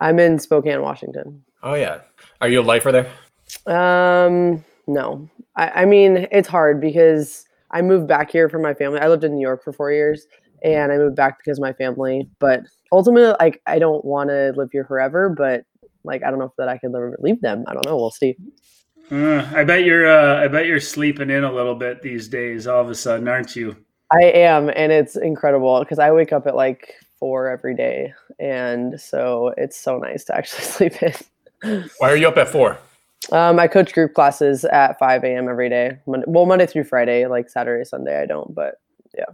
I'm in Spokane, Washington. Oh, yeah. Are you a lifer there? Um, no. I, I mean, it's hard because I moved back here for my family. I lived in New York for four years and I moved back because of my family. But ultimately, like, I don't want to live here forever, but like, I don't know if that I could ever leave them. I don't know. We'll see. Uh, I bet you're. Uh, I bet you're sleeping in a little bit these days. All of a sudden, aren't you? I am, and it's incredible because I wake up at like four every day, and so it's so nice to actually sleep in. Why are you up at four? Um, I coach group classes at 5 a.m. every day. Monday, well, Monday through Friday, like Saturday, Sunday, I don't, but yeah.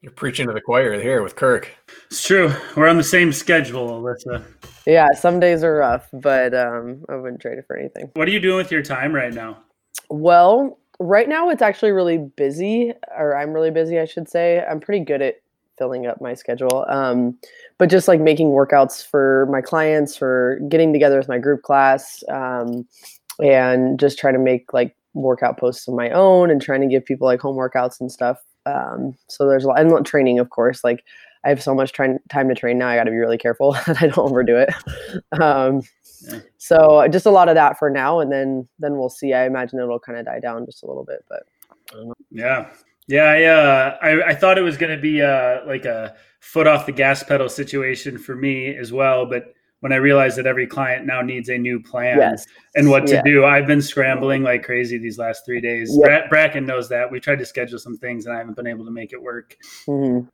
You're preaching to the choir here with Kirk. It's true. We're on the same schedule, Alyssa. Yeah, some days are rough, but um, I wouldn't trade it for anything. What are you doing with your time right now? Well, right now it's actually really busy, or I'm really busy, I should say. I'm pretty good at filling up my schedule. Um, but just like making workouts for my clients, for getting together with my group class, um, and just trying to make like workout posts of my own and trying to give people like home workouts and stuff. Um, so there's a lot and training, of course. Like I have so much time time to train now. I got to be really careful that I don't overdo it. Um, yeah. So just a lot of that for now, and then then we'll see. I imagine it'll kind of die down just a little bit, but yeah, yeah. I uh, I, I thought it was going to be uh, like a foot off the gas pedal situation for me as well, but when I realized that every client now needs a new plan yes. and what to yeah. do. I've been scrambling like crazy these last three days. Yeah. Bracken knows that. We tried to schedule some things and I haven't been able to make it work. Mm-hmm.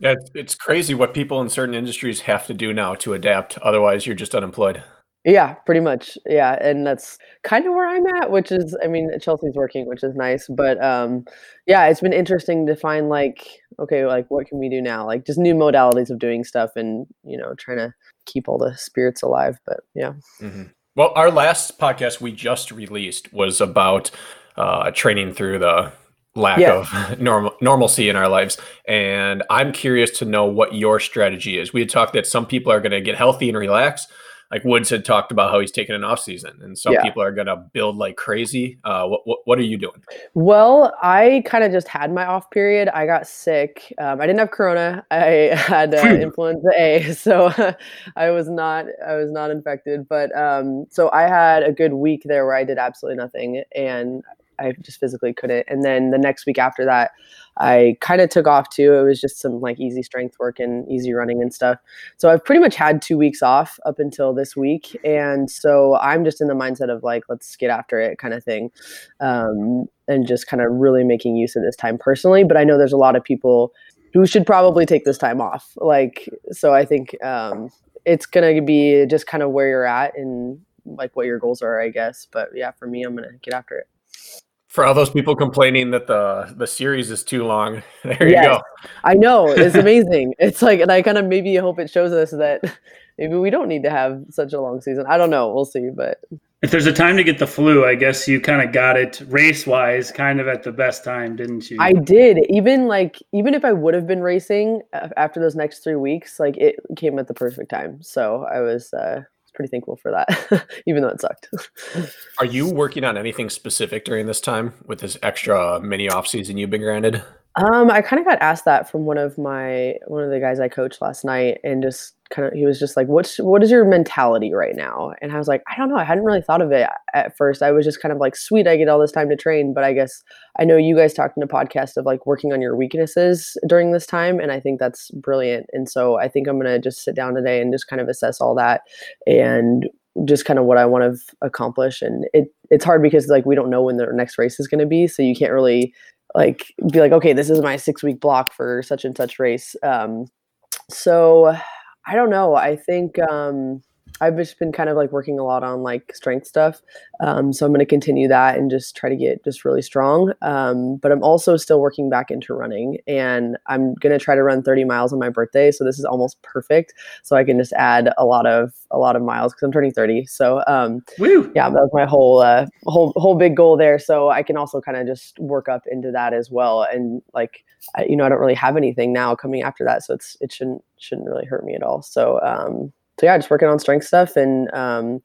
Yeah, it's crazy what people in certain industries have to do now to adapt. Otherwise, you're just unemployed. Yeah, pretty much. Yeah, and that's kind of where I'm at, which is, I mean, Chelsea's working, which is nice, but um, yeah, it's been interesting to find like, okay, like what can we do now? Like just new modalities of doing stuff, and you know, trying to keep all the spirits alive. But yeah. Mm-hmm. Well, our last podcast we just released was about uh, training through the lack yeah. of normal normalcy in our lives and i'm curious to know what your strategy is we had talked that some people are going to get healthy and relax like woods had talked about how he's taking an off season and some yeah. people are going to build like crazy. Uh, what, what, what, are you doing? Well i kind of just had my off period. I got sick. Um, i didn't have corona. I had uh, influenza a so i was not i was not infected. But um, so i had a good week there where i did absolutely nothing and I just physically couldn't. And then the next week after that, I kind of took off too. It was just some like easy strength work and easy running and stuff. So I've pretty much had two weeks off up until this week. And so I'm just in the mindset of like, let's get after it kind of thing. Um, and just kind of really making use of this time personally. But I know there's a lot of people who should probably take this time off. Like, so I think um, it's going to be just kind of where you're at and like what your goals are, I guess. But yeah, for me, I'm going to get after it for all those people complaining that the the series is too long. There yes, you go. I know. It's amazing. It's like and i kind of maybe hope it shows us that maybe we don't need to have such a long season. I don't know. We'll see but if there's a time to get the flu i guess you kind of got it race wise kind of at the best time didn't you? I did. Even like even if i would have been racing after those next three weeks like it came at the perfect time. So i was uh pretty thankful for that, even though it sucked. Are you working on anything specific during this time with this extra mini off season you've been granted? Um, I kind of got asked that from one of my one of the guys I coached last night, and just kind of he was just like, "What's what is your mentality right now?" And I was like, "I don't know. I hadn't really thought of it at first. I was just kind of like, sweet, I get all this time to train." But I guess I know you guys talked in a podcast of like working on your weaknesses during this time, and I think that's brilliant. And so I think I'm gonna just sit down today and just kind of assess all that and just kind of what I want to accomplish. And it it's hard because like we don't know when the next race is going to be, so you can't really like be like okay this is my six week block for such and such race um, so i don't know i think um, I've just been kind of like working a lot on like strength stuff. Um, so I'm going to continue that and just try to get just really strong. Um, but I'm also still working back into running and I'm going to try to run 30 miles on my birthday. So this is almost perfect. So I can just add a lot of, a lot of miles because I'm turning 30. So um, yeah, that was my whole, uh, whole, whole big goal there. So I can also kind of just work up into that as well. And like, I, you know, I don't really have anything now coming after that. So it's, it shouldn't, shouldn't really hurt me at all. So, um, so yeah, just working on strength stuff and um,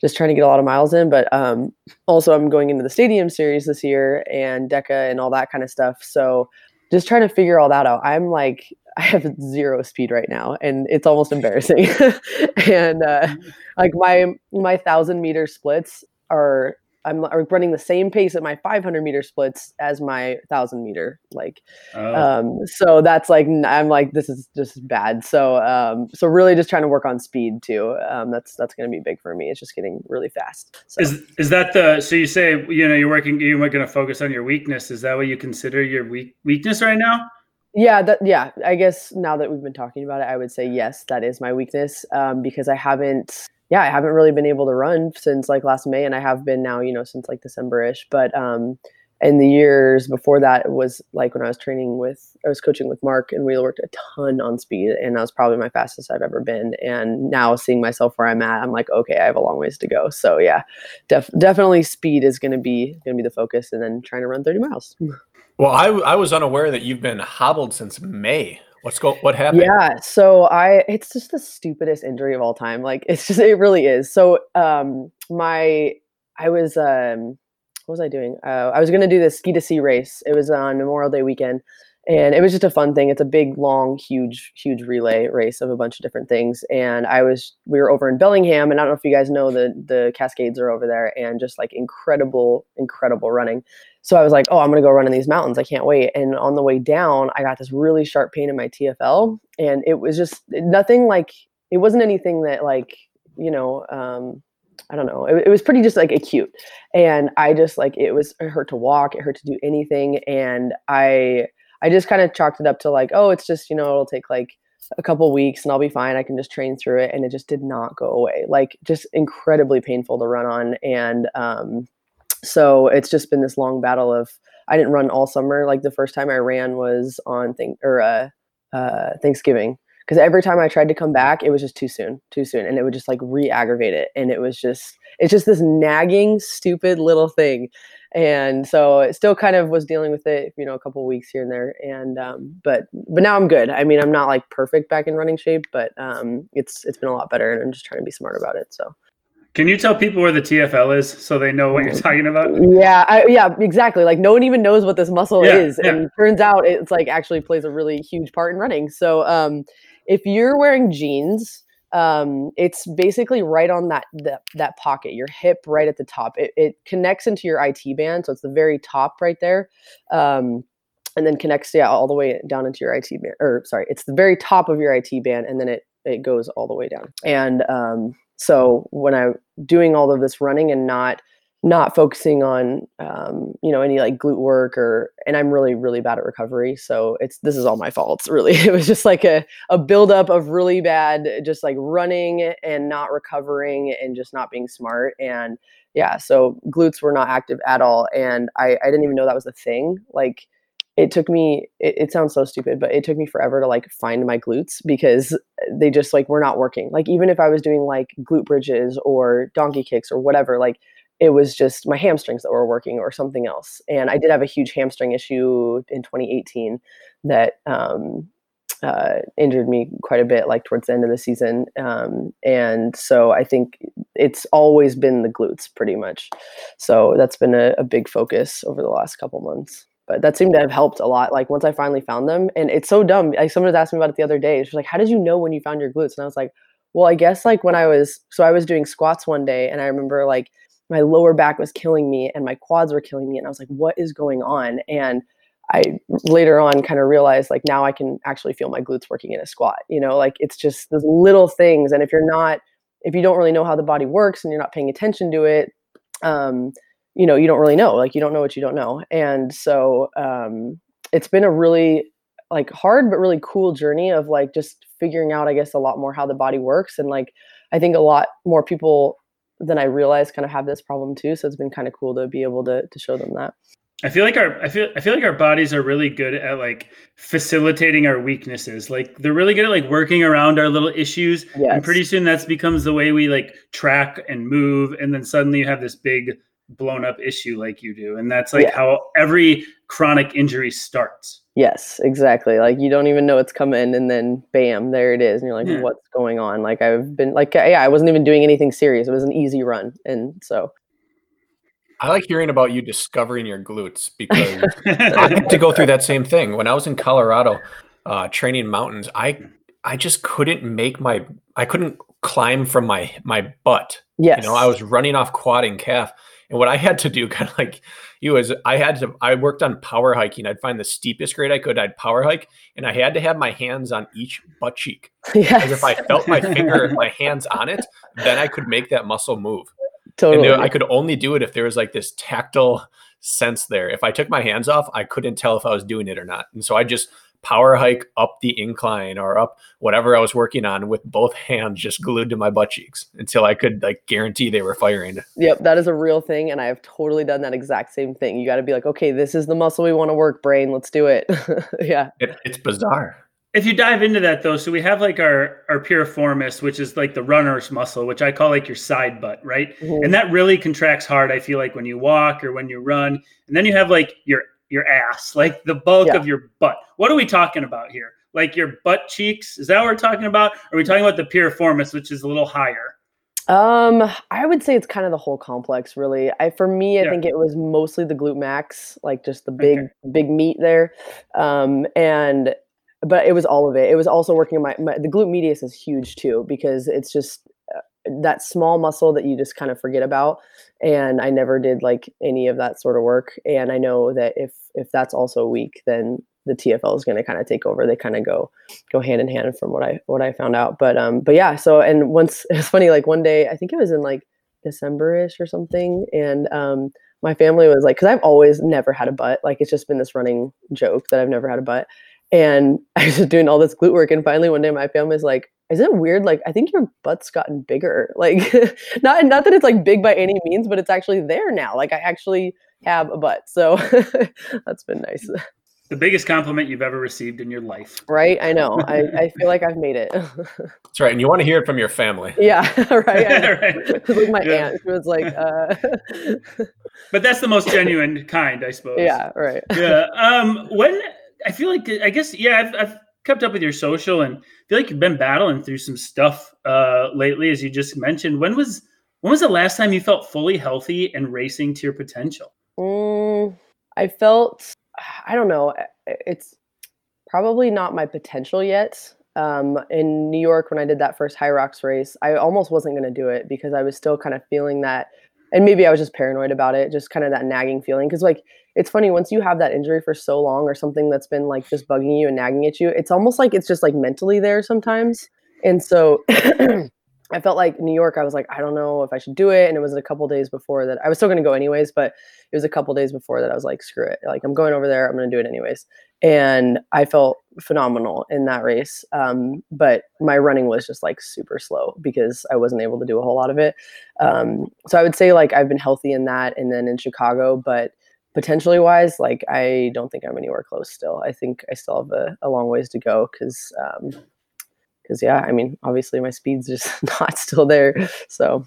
just trying to get a lot of miles in. But um, also, I'm going into the stadium series this year and DEKA and all that kind of stuff. So just trying to figure all that out. I'm like, I have zero speed right now, and it's almost embarrassing. and uh, like my my thousand meter splits are I'm running the same pace at my 500 meter splits as my 1000 meter like oh. um so that's like i'm like this is just bad so um so really just trying to work on speed too um that's that's going to be big for me it's just getting really fast so. is is that the so you say you know you're working you're going to focus on your weakness is that what you consider your weak weakness right now yeah that yeah i guess now that we've been talking about it i would say yes that is my weakness um because i haven't yeah, I haven't really been able to run since like last May, and I have been now, you know, since like December-ish. But um, in the years before that, it was like when I was training with, I was coaching with Mark, and we worked a ton on speed, and that was probably my fastest I've ever been. And now seeing myself where I'm at, I'm like, okay, I have a long ways to go. So yeah, def- definitely speed is going to be going to be the focus, and then trying to run 30 miles. Well, I, I was unaware that you've been hobbled since May. What's go? What happened? Yeah, so I it's just the stupidest injury of all time. Like it's just it really is. So um my I was um what was I doing? Uh, I was going to do this ski to sea race. It was on Memorial Day weekend, and it was just a fun thing. It's a big, long, huge, huge relay race of a bunch of different things. And I was we were over in Bellingham, and I don't know if you guys know the the Cascades are over there, and just like incredible, incredible running so I was like, oh, I'm gonna go run in these mountains. I can't wait. And on the way down, I got this really sharp pain in my TFL, and it was just nothing like it wasn't anything that like you know um, I don't know. It, it, was pretty just like acute, and I just like it was it hurt to walk, it hurt to do anything, and I I just kind of chalked it up to like, oh, it's just you know it'll take like a couple weeks and I'll be fine. I can just train through it, and it just did not go away. Like just incredibly painful to run on, and um, so it's just been this long battle of I didn't run all summer. Like the first time I ran was on think or uh, uh, Thanksgiving because every time I tried to come back, it was just too soon, too soon, and it would just like re-aggravate it, and it was just it's just this nagging, stupid little thing, and so it still kind of was dealing with it, you know, a couple weeks here and there, and um, but but now I'm good. I mean, I'm not like perfect back in running shape, but um, it's it's been a lot better, and I'm just trying to be smart about it. So. Can you tell people where the TFL is so they know what you're mm. talking about? Yeah, I, yeah, exactly. Like no one even knows what this muscle yeah, is, yeah. and turns out it's like actually plays a really huge part in running. So um, if you're wearing jeans, um, it's basically right on that, that that pocket, your hip right at the top. It, it connects into your IT band, so it's the very top right there. Um, and then connects yeah all the way down into your IT band or sorry it's the very top of your IT band and then it it goes all the way down and um, so when I'm doing all of this running and not not focusing on um, you know any like glute work or and I'm really really bad at recovery so it's this is all my faults really. It was just like a a buildup of really bad just like running and not recovering and just not being smart and yeah so glutes were not active at all and I I didn't even know that was a thing like it took me it, it, sounds so stupid but it took me forever to like find my glutes because they just like were not working. Like even if i was doing like glute bridges or donkey kicks or whatever like it was just my hamstrings that were working or something else and i did have a huge hamstring issue in 2018 that um, uh, injured me quite a bit like towards the end of the season um, and so i think it's always been the glutes pretty much so that's been a, a big focus over the last couple months but that seemed to have helped a lot. Like once I finally found them, and it's so dumb. Like someone was asking me about it the other day. She's like, "How did you know when you found your glutes?" And I was like, "Well, I guess like when I was so I was doing squats one day, and I remember like my lower back was killing me, and my quads were killing me, and I was like, "What is going on?" And I later on kind of realized like now I can actually feel my glutes working in a squat. You know, like it's just those little things, and if you're not if you don't really know how the body works and you're not paying attention to it, um, you know you don't really know like you don't know what you don't know and so um it's been a really like hard but really cool journey of like just figuring out i guess a lot more how the body works and like I think a lot more people than I realized kind of have this problem too. So it's been kind of cool to be able to to show them that. I feel like our I feel I feel like our bodies are really good at like facilitating our weaknesses. Like they're really good at like working around our little issues. Yes. And pretty soon that becomes the way we like track and move. And then suddenly you have this big blown up issue like you do. And that's like yeah. how every chronic injury starts. Yes, exactly. Like you don't even know it's coming and then bam, there it is. And you're like, yeah. what's going on? Like I've been like yeah, I wasn't even doing anything serious. It was an easy run. And so I like hearing about you discovering your glutes because I had to go through that same thing when I was in Colorado, uh, training mountains. I I just couldn't make my I couldn't climb from my my butt. Yes. You know, I was running off quad and calf. And what I had to do, kind of like you, is I had to. I worked on power hiking. I'd find the steepest grade I could. I'd power hike, and I had to have my hands on each butt cheek. Yes. Because if I felt my finger, my hands on it, then I could make that muscle move. Totally. And I could only do it if there was like this tactile sense there. If I took my hands off, I couldn't tell if I was doing it or not. And so I just power hike up the incline or up whatever I was working on with both hands just glued to my butt cheeks until I could like guarantee they were firing. Yep, that is a real thing. And I have totally done that exact same thing. You got to be like, okay, this is the muscle we want to work, brain. Let's do it. yeah. It, it's bizarre if you dive into that though, so we have like our our piriformis, which is like the runner's muscle, which I call like your side butt, right? Mm-hmm. And that really contracts hard. I feel like when you walk or when you run, and then you have like your your ass, like the bulk yeah. of your butt. What are we talking about here? Like your butt cheeks? Is that what we're talking about? Or are we talking about the piriformis, which is a little higher? Um, I would say it's kind of the whole complex, really. I for me, I yeah. think it was mostly the glute max, like just the big, okay. big meat there. Um, and but it was all of it. It was also working on my, my the glute medius is huge too because it's just that small muscle that you just kind of forget about and i never did like any of that sort of work and i know that if if that's also weak then the tfl is going to kind of take over they kind of go go hand in hand from what i what i found out but um but yeah so and once it's funny like one day i think it was in like december-ish or something and um my family was like because i've always never had a butt like it's just been this running joke that i've never had a butt and I was just doing all this glute work. And finally, one day, my family was like, "Is it weird? Like, I think your butt's gotten bigger. Like, not not that it's like big by any means, but it's actually there now. Like, I actually have a butt. So that's been nice." The biggest compliment you've ever received in your life. Right? I know. I, I feel like I've made it. That's right. And you want to hear it from your family. Yeah. right. right. With my yeah. aunt, who was like, uh... but that's the most genuine kind, I suppose. Yeah. Right. Yeah. Um, when I feel like I guess yeah, I've, I've kept up with your social and feel like you've been battling through some stuff uh, lately, as you just mentioned. When was when was the last time you felt fully healthy and racing to your potential? Mm, I felt I don't know. It's probably not my potential yet. Um, in New York, when I did that first HYROX race, I almost wasn't going to do it because I was still kind of feeling that, and maybe I was just paranoid about it, just kind of that nagging feeling. Because like it's funny once you have that injury for so long or something that's been like just bugging you and nagging at you it's almost like it's just like mentally there sometimes. And so i felt like new york i was like i don't know if i should do it. And it was a couple days before that i was still going to go anyways but it was a couple days before that i was like screw it. Like i'm going over there i'm going to do it anyways. And i felt phenomenal in that race um, but my running was just like super slow because i wasn't able to do a whole lot of it. Um, so i would say like i've been healthy in that and then in chicago but potentially wise, like I don't think I'm anywhere close still. I think I still have a, a long ways to go because, um, because yeah, I mean, obviously my speed's just not still there. So,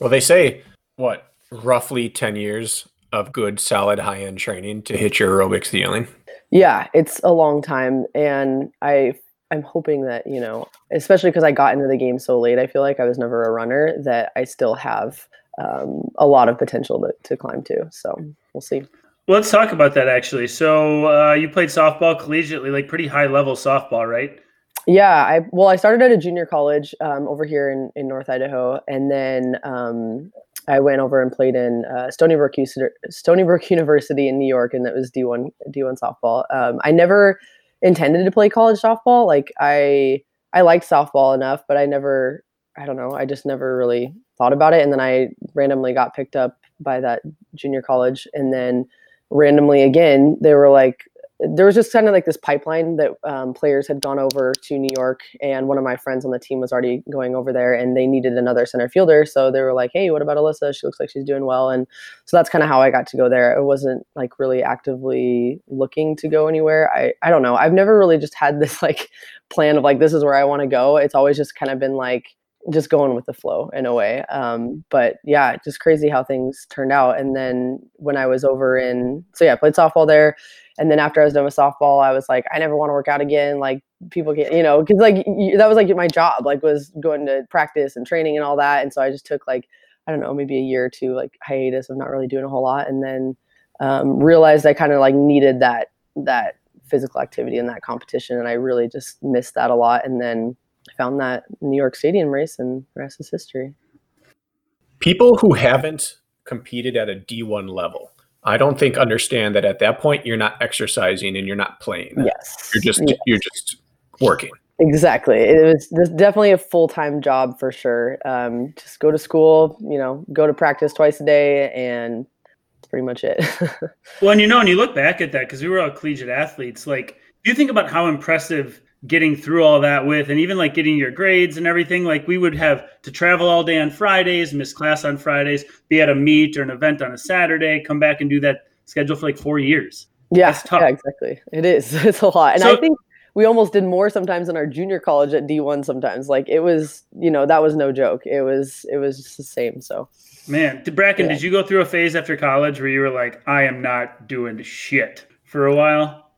well, they say what roughly 10 years of good, solid high end training to hit your aerobic ceiling. Yeah, it's a long time. And I, I'm hoping that, you know, especially because I got into the game so late, I feel like I was never a runner, that I still have um, a lot of potential to, to climb to. So we'll see. Well, let's talk about that actually. So uh, you played softball collegiately, like pretty high level softball, right? Yeah, I well, I started at a junior college um, over here in, in North Idaho, and then um, I went over and played in uh, Stony Brook Stony Brook University in New York, and that was D one D one softball. Um, I never intended to play college softball. Like I I liked softball enough, but I never I don't know. I just never really thought about it. And then I randomly got picked up by that junior college. And then randomly again, they were like, there was just kind of like this pipeline that um, players had gone over to New York, and one of my friends on the team was already going over there, and they needed another center fielder. So they were like, "Hey, what about Alyssa? She looks like she's doing well." And so that's kind of how I got to go there. It wasn't like really actively looking to go anywhere. I I don't know. I've never really just had this like plan of like this is where I want to go. It's always just kind of been like just going with the flow in a way. Um, but yeah, just crazy how things turned out. And then when I was over in, so yeah, I played softball there. And then after I was done with softball, I was like, I never want to work out again. Like people get, you know, cause like that was like my job, like was going to practice and training and all that. And so I just took like, I don't know, maybe a year or two, like hiatus of not really doing a whole lot. And then um, realized I kind of like needed that, that physical activity and that competition. And I really just missed that a lot. And then found that New York Stadium race, and the rest is history. People who haven't competed at a D1 level, I don't think understand that at that point you're not exercising and you're not playing. Yes, you're just yes. you're just working. Exactly. It was definitely a full time job for sure. Um, just go to school, you know, go to practice twice a day, and that's pretty much it. well, and you know, and you look back at that because we were all collegiate athletes. Like, do you think about how impressive getting through all that with and even like getting your grades and everything like we would have to travel all day on fridays miss class on fridays be at a meet or an event on a saturday come back and do that schedule for like four years. Yeah, yeah exactly. It is. It's a lot. And so, i think we almost did more sometimes in our junior college at d1 sometimes. Like it was you know that was no joke. It was it was just the same so. Man bracken yeah. did you go through a phase after college where you were like i am not doing shit for a while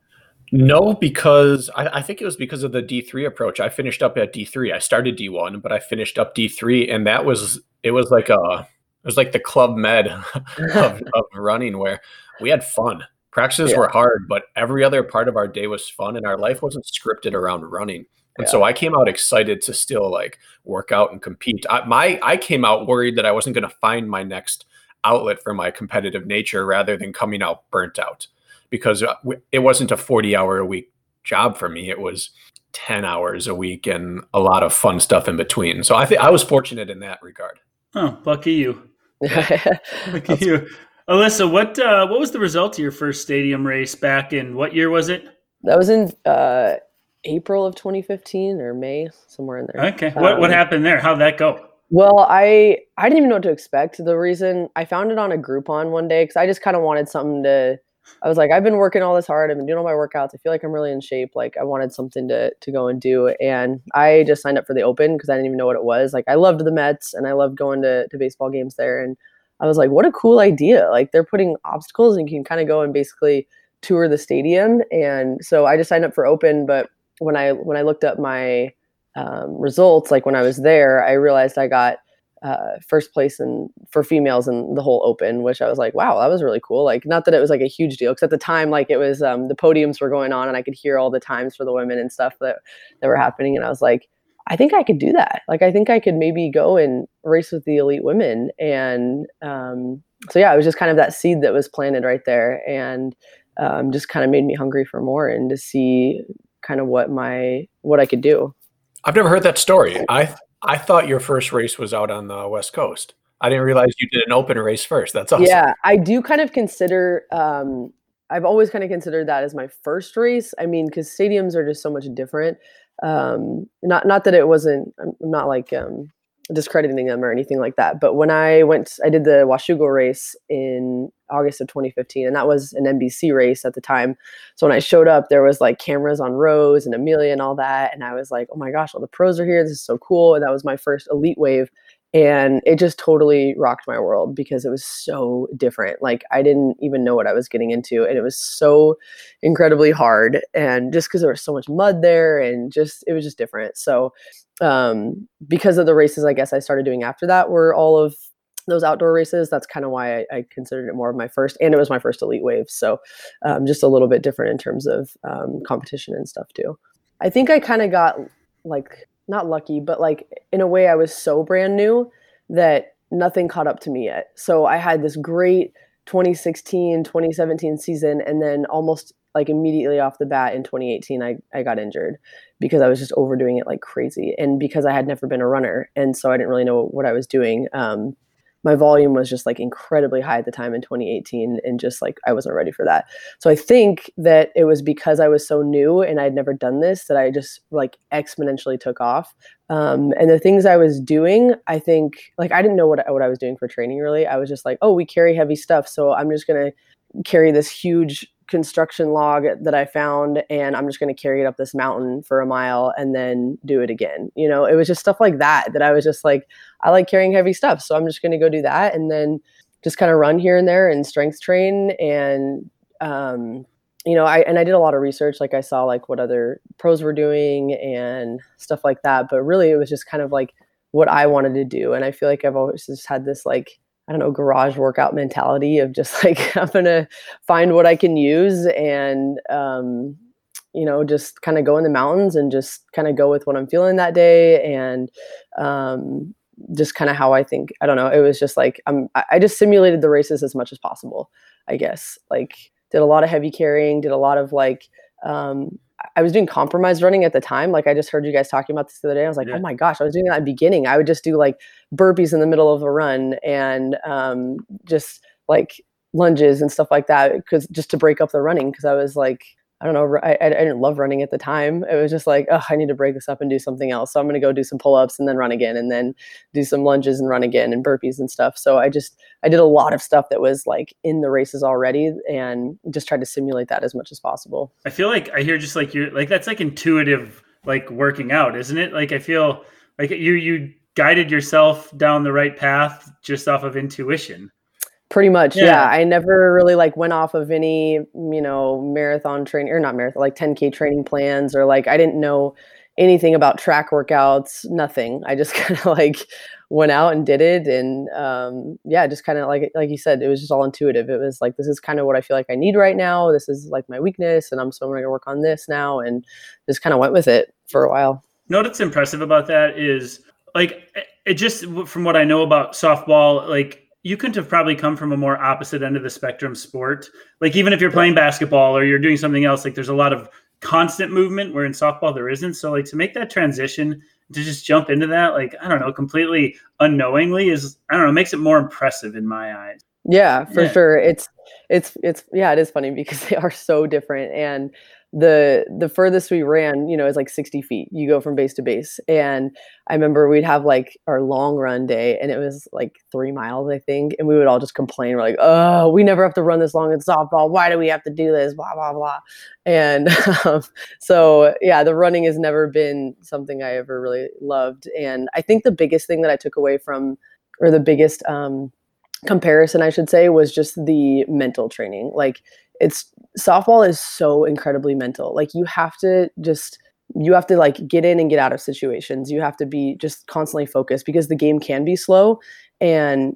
no, because I, I, think it was because of the D3 approach. I finished up at D3. I started D1, but I finished up D3, and that was it was like a it was like the club med of, of running where we had fun. Practices yeah. were hard, but every other part of our day was fun, and our life wasn't scripted around running. And yeah. so I came out excited to still like work out and compete. I, my I came out worried that I wasn't going to find my next outlet for my competitive nature rather than coming out burnt out because uh, it wasn't a 40 hour a week job for me. It was 10 hours a week and a lot of fun stuff in between. So I think I was fortunate in that regard. Oh, lucky you. lucky you. Alyssa, what uh, what was the result of your first stadium race back in what year was it? That was in uh, April of 2015 or May, somewhere in there. Okay. What um, what happened there? How'd that go? Well, I I didn't even know what to expect. The reason I found it on a Groupon one day because I just kind of wanted something to I was like, I've been working all this hard. I've been doing all my workouts. I feel like I'm really in shape. Like I wanted something to to go and do. And I just signed up for the open because I didn't even know what it was. Like I loved the Mets and I loved going to, to baseball games there. And I was like, what a cool idea. Like they're putting obstacles and you can kind of go and basically tour the stadium. And so I just signed up for open. But when I when I looked up my um, results, like when I was there, I realized I got uh, first place in for females in the whole open, which I was like, wow, that was really cool. Like, not that it was like a huge deal, because at the time, like it was um, the podiums were going on, and I could hear all the times for the women and stuff that that were happening, and I was like, I think I could do that. Like, I think I could maybe go and race with the elite women, and um, so yeah, it was just kind of that seed that was planted right there, and um, just kind of made me hungry for more and to see kind of what my what I could do. I've never heard that story. I I thought your first race was out on the West Coast. I didn't realize you did an open race first. That's awesome. Yeah, I do kind of consider. Um, I've always kind of considered that as my first race. I mean, because stadiums are just so much different. Um, not not that it wasn't. I'm not like um, discrediting them or anything like that. But when I went, I did the Washougal race in August of 2015, and that was an NBC race at the time. So when I showed up, there was like cameras on Rose and Amelia and all that, and I was like, oh my gosh, all the pros are here. This is so cool. And that was my first elite wave. And it just totally rocked my world because it was so different. Like I didn't even know what I was getting into, and it was so incredibly hard. And just because there was so much mud there, and just it was just different. So um, because of the races, I guess I started doing after that were all of those outdoor races. That's kind of why I, I, considered it more of my first, and it was my first elite wave. So um, just a little bit different in terms of um, competition and stuff too. I think I kind of got like not lucky, but like in a way, I was so brand new that nothing caught up to me yet. So I had this great 2016, 2017 season, and then almost like immediately off the bat in 2018 I, I got injured because i was just overdoing it like crazy and because i had never been a runner and so i didn't really know what i was doing um, my volume was just like incredibly high at the time in 2018 and just like I wasn't ready for that. So I think that it was because I was so new and I'd never done this that I just like exponentially took off. Um, and the things I was doing, I think like I didn't know what what I was doing for training really. I was just like, oh, we carry heavy stuff, so I'm just gonna carry this huge construction log that I found and I'm just going to carry it up this mountain for a mile and then do it again. You know, it was just stuff like that that I was just like, I like carrying heavy stuff. So I'm just going to go do that and then just kind of run here and there and strength train. And, um, you know, I, and I did a lot of research. Like I saw like what other pros were doing and stuff like that. But really it was just kind of like what I wanted to do. And I feel like I've always just had this like, I don't know, garage workout mentality of just like, I'm going to find what I can use and, um, you know, just kind of go in the mountains and just kind of go with what I'm feeling that day. And, um, just kind of how I think, I don't know, it was just like, I'm, I just simulated the races as much as possible, I guess, like did a lot of heavy carrying, did a lot of like, um, I was doing compromise running at the time. Like I just heard you guys talking about this the other day. I was like, yeah. oh my gosh, I was doing that at the beginning. I would just do like burpees in the middle of a run and um, just like lunges and stuff like that because just to break up the running because I was like I don't know. I, I didn't love running at the time. It was just like, oh, I need to break this up and do something else. So I'm going to go do some pull ups and then run again, and then do some lunges and run again and burpees and stuff. So I just I did a lot of stuff that was like in the races already, and just tried to simulate that as much as possible. I feel like I hear just like you're like that's like intuitive like working out, isn't it? Like I feel like you you guided yourself down the right path just off of intuition. Pretty much, yeah. yeah. I never really like went off of any, you know, marathon training or not marathon, like 10K training plans or like I didn't know anything about track workouts, nothing. I just kind of like went out and did it. And um, yeah, just kind of like, like you said, it was just all intuitive. It was like, this is kind of what I feel like I need right now. This is like my weakness. And I'm so going to work on this now. And just kind of went with it for a while. You know what's impressive about that is like, it just from what I know about softball, like you couldn't have probably come from a more opposite end of the spectrum sport. Like even if you're playing basketball or you're doing something else, like there's a lot of constant movement where in softball there isn't. So like to make that transition to just jump into that, like I don't know, completely unknowingly is I don't know, makes it more impressive in my eyes. Yeah, for yeah. sure. It's it's it's yeah, it is funny because they are so different and the the furthest we ran, you know, is like 60 feet. You go from base to base. And I remember we'd have like our long run day and it was like three miles, I think. And we would all just complain. We're like, oh, we never have to run this long in softball. Why do we have to do this? Blah, blah, blah. And um, so, yeah, the running has never been something I ever really loved. And I think the biggest thing that I took away from, or the biggest um, comparison, I should say, was just the mental training. Like, it's softball is so incredibly mental. Like you have to just you have to like get in and get out of situations. You have to be just constantly focused because the game can be slow and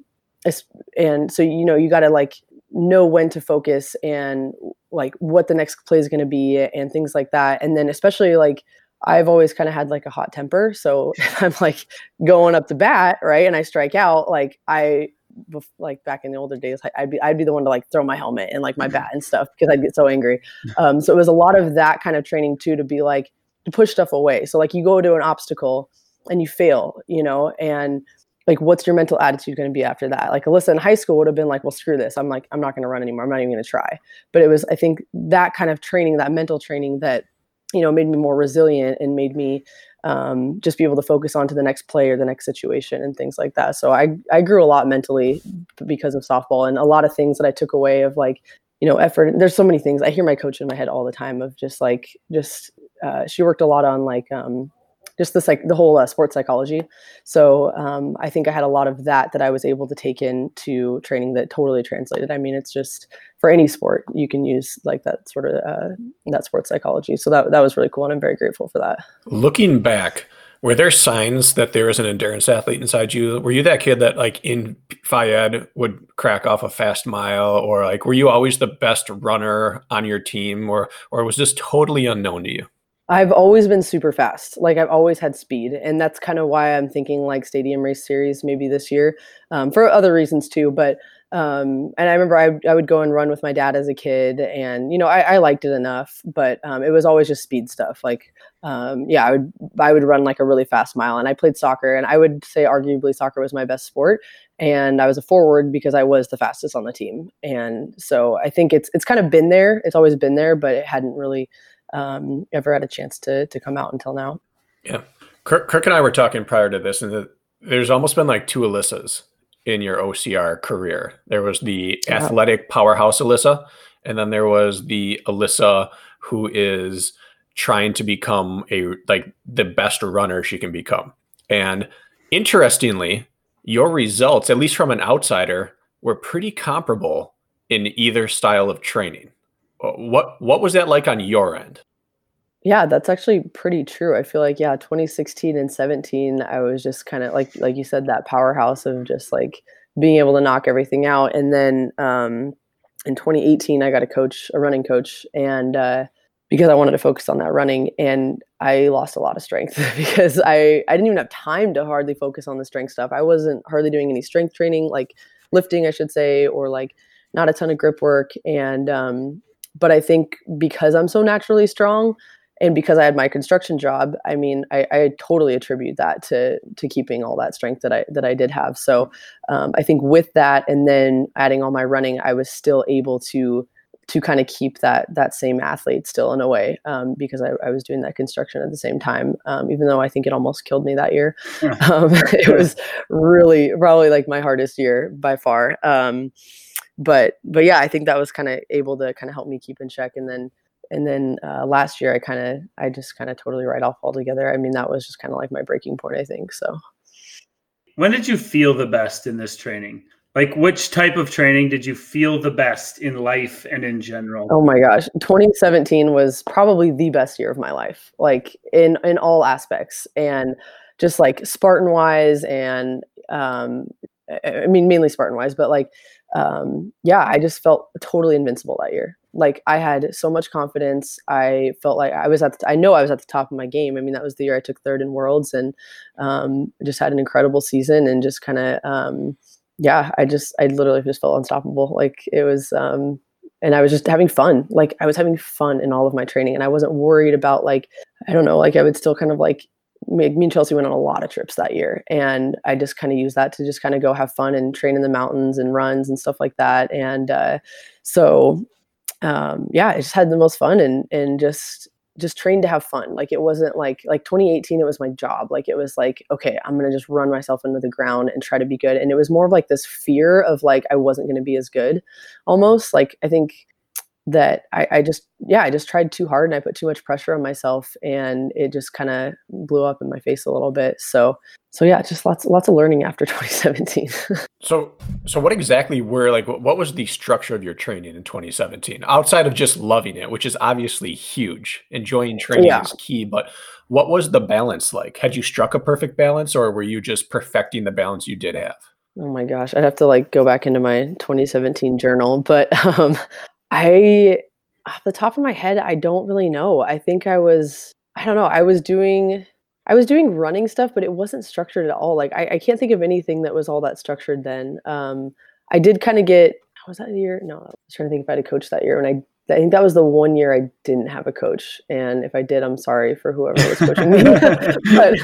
and so you know you got to like know when to focus and like what the next play is going to be and things like that. And then especially like I've always kind of had like a hot temper. So if I'm like going up the bat, right, and I strike out, like I like back in the older days, I'd be I'd be the one to like throw my helmet and like my mm-hmm. bat and stuff because I'd get so angry. Um, so it was a lot of that kind of training too to be like to push stuff away. So like you go to an obstacle and you fail, you know, and like what's your mental attitude going to be after that? Like Alyssa in high school would have been like, well, screw this. I'm like I'm not going to run anymore. I'm not even going to try. But it was I think that kind of training, that mental training that you know made me more resilient and made me um, just be able to focus on to the next play or the next situation and things like that. So I, I grew a lot mentally because of softball and a lot of things that I took away of like, you know, effort. There's so many things I hear my coach in my head all the time of just like, just, uh, she worked a lot on like, um, just the like the whole uh, sports psychology. So um, I think I had a lot of that that I was able to take into training that totally translated. I mean, it's just for any sport you can use like that sort of uh, that sports psychology. So that that was really cool, and I'm very grateful for that. Looking back, were there signs that there was an endurance athlete inside you? Were you that kid that like in Ed would crack off a fast mile, or like were you always the best runner on your team, or or was this totally unknown to you? I've always been super fast. Like I've always had speed, and that's kind of why I'm thinking like stadium race series maybe this year, um, for other reasons too. But um, and I remember I, I would go and run with my dad as a kid, and you know I, I liked it enough, but um, it was always just speed stuff. Like, um, yeah, I would I would run like a really fast mile, and I played soccer, and I would say arguably soccer was my best sport, and I was a forward because I was the fastest on the team, and so I think it's it's kind of been there. It's always been there, but it hadn't really um, ever had a chance to to come out until now. Yeah, Kirk, Kirk and I were talking prior to this, and the, there's almost been like two Alyssas in your OCR career. There was the yeah. athletic powerhouse Alyssa, and then there was the Alyssa who is trying to become a like the best runner she can become. And interestingly, your results, at least from an outsider, were pretty comparable in either style of training. What what was that like on your end? Yeah, that's actually pretty true. I feel like yeah, 2016 and 17, I was just kind of like like you said that powerhouse of just like being able to knock everything out. And then um, in 2018, I got a coach, a running coach, and uh, because I wanted to focus on that running, and I lost a lot of strength because I I didn't even have time to hardly focus on the strength stuff. I wasn't hardly doing any strength training, like lifting, I should say, or like not a ton of grip work. And um, but I think because I'm so naturally strong, and because I had my construction job, I mean, I, I, totally attribute that to to keeping all that strength that I that I did have. So um, I think with that, and then adding all my running, I was still able to to kind of keep that that same athlete still in a way um, because I, I, was doing that construction at the same time. Um, even though I think it almost killed me that year, um, it was really probably like my hardest year by far. But but yeah, I think that was kind of able to kind of help me keep in check, and then and then uh, last year i kind of i just kind of totally write off altogether. I mean that was just kind of like my breaking point i think so. When did you feel the best in this training? Like which type of training did you feel the best in life and in general? Oh my gosh 2017 was probably the best year of my life like in in all aspects and just like spartan wise and um i mean mainly spartan wise but like um yeah i just felt totally invincible that year like I had so much confidence. I felt like I was at the, I know I was at the top of my game. I mean, that was the year I took third in worlds and um, just had an incredible season and just kind of, um, yeah, I just, I literally just felt unstoppable. Like it was, um, and I was just having fun. Like I was having fun in all of my training and I wasn't worried about like, I don't know, like I would still kind of like me, me and Chelsea went on a lot of trips that year. And I just kind of used that to just kind of go have fun and train in the mountains and runs and stuff like that. And, uh, so um, yeah, I just had the most fun and and just just trained to have fun. Like it wasn't like like 2018 it was my job. Like it was like okay, I'm to just run myself into the ground and try to be good. And it was more of like this fear of like I wasn't to be as good almost. Like I think that I, I, just yeah i just tried too hard and i put too much pressure on myself and it just kind of blew up in my face a little bit. So so yeah just lots lots of learning after 2017 so so what exactly were like what was the structure of your training in 2017 outside of just loving it which is obviously huge? Enjoying training yeah. is key but what was the balance like? Had you struck a perfect balance or were you just perfecting the balance you did have? Oh my gosh, I'd have to like go back into my 2017 journal, but um I, off the top of my head, I don't really know. I think I was, I don't know, I was doing, I was doing running stuff, but it wasn't structured at all. Like I, I can't think of anything that was all that structured then. Um, I did kind of get, how was that year? No, I was trying to think if I had a coach that year. And I, I think that was the one year I didn't have a coach. And if I did, I'm sorry for whoever was coaching me. but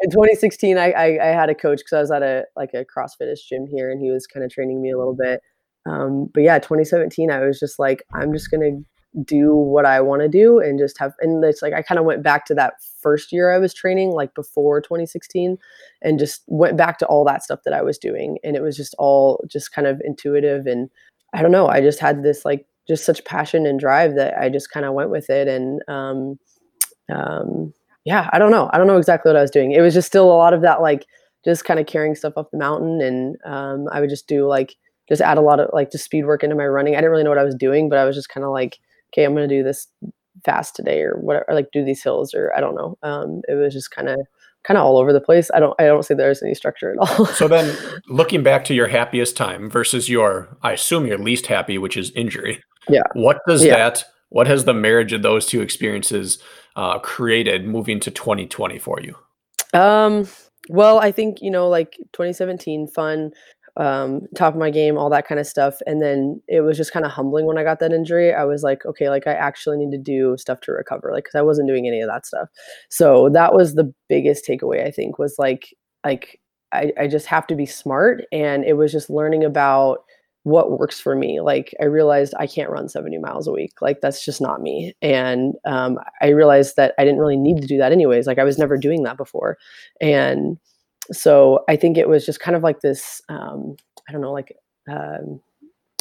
in 2016, I, I, I had a coach because I was at a like a CrossFitish gym here, and he was kind of training me a little bit. Um, but yeah, 2017, I was just like, I'm just gonna do what I want to do and just have. And it's like I kind of went back to that first year I was training, like before 2016, and just went back to all that stuff that I was doing, and it was just all just kind of intuitive and I don't know. I just had this like just such passion and drive that I just kind of went with it and um, um, yeah, I don't know. I don't know exactly what I was doing. It was just still a lot of that like just kind of carrying stuff up the mountain and um, I would just do like just add a lot of like just speed work into my running. I didn't really know what I was doing, but I was just kind of like, okay, I'm going to do this fast today or whatever, or like do these hills or I don't know. Um, it was just kind of kind of all over the place. I don't I don't see there's any structure at all. so then looking back to your happiest time versus your I assume your least happy, which is injury. Yeah. What does yeah. that what has the marriage of those two experiences uh, created moving to 2020 for you? Um well, I think, you know, like 2017 fun um, top of my game, all that kind of stuff. And then it was just kind of humbling when I got that injury. I was like, okay, like I actually need to do stuff to recover, like because I wasn't doing any of that stuff. So that was the biggest takeaway. I think was like like I, I just have to be smart, and it was just learning about what works for me. Like I realized I can't run 70 miles a week. Like that's just not me. And um, I realized that I didn't really need to do that anyways. Like I was never doing that before. And so I think it was just kind of like this, um, I don't know, like um,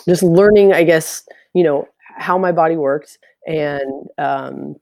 just learning, I guess, you know, how my body worked and um,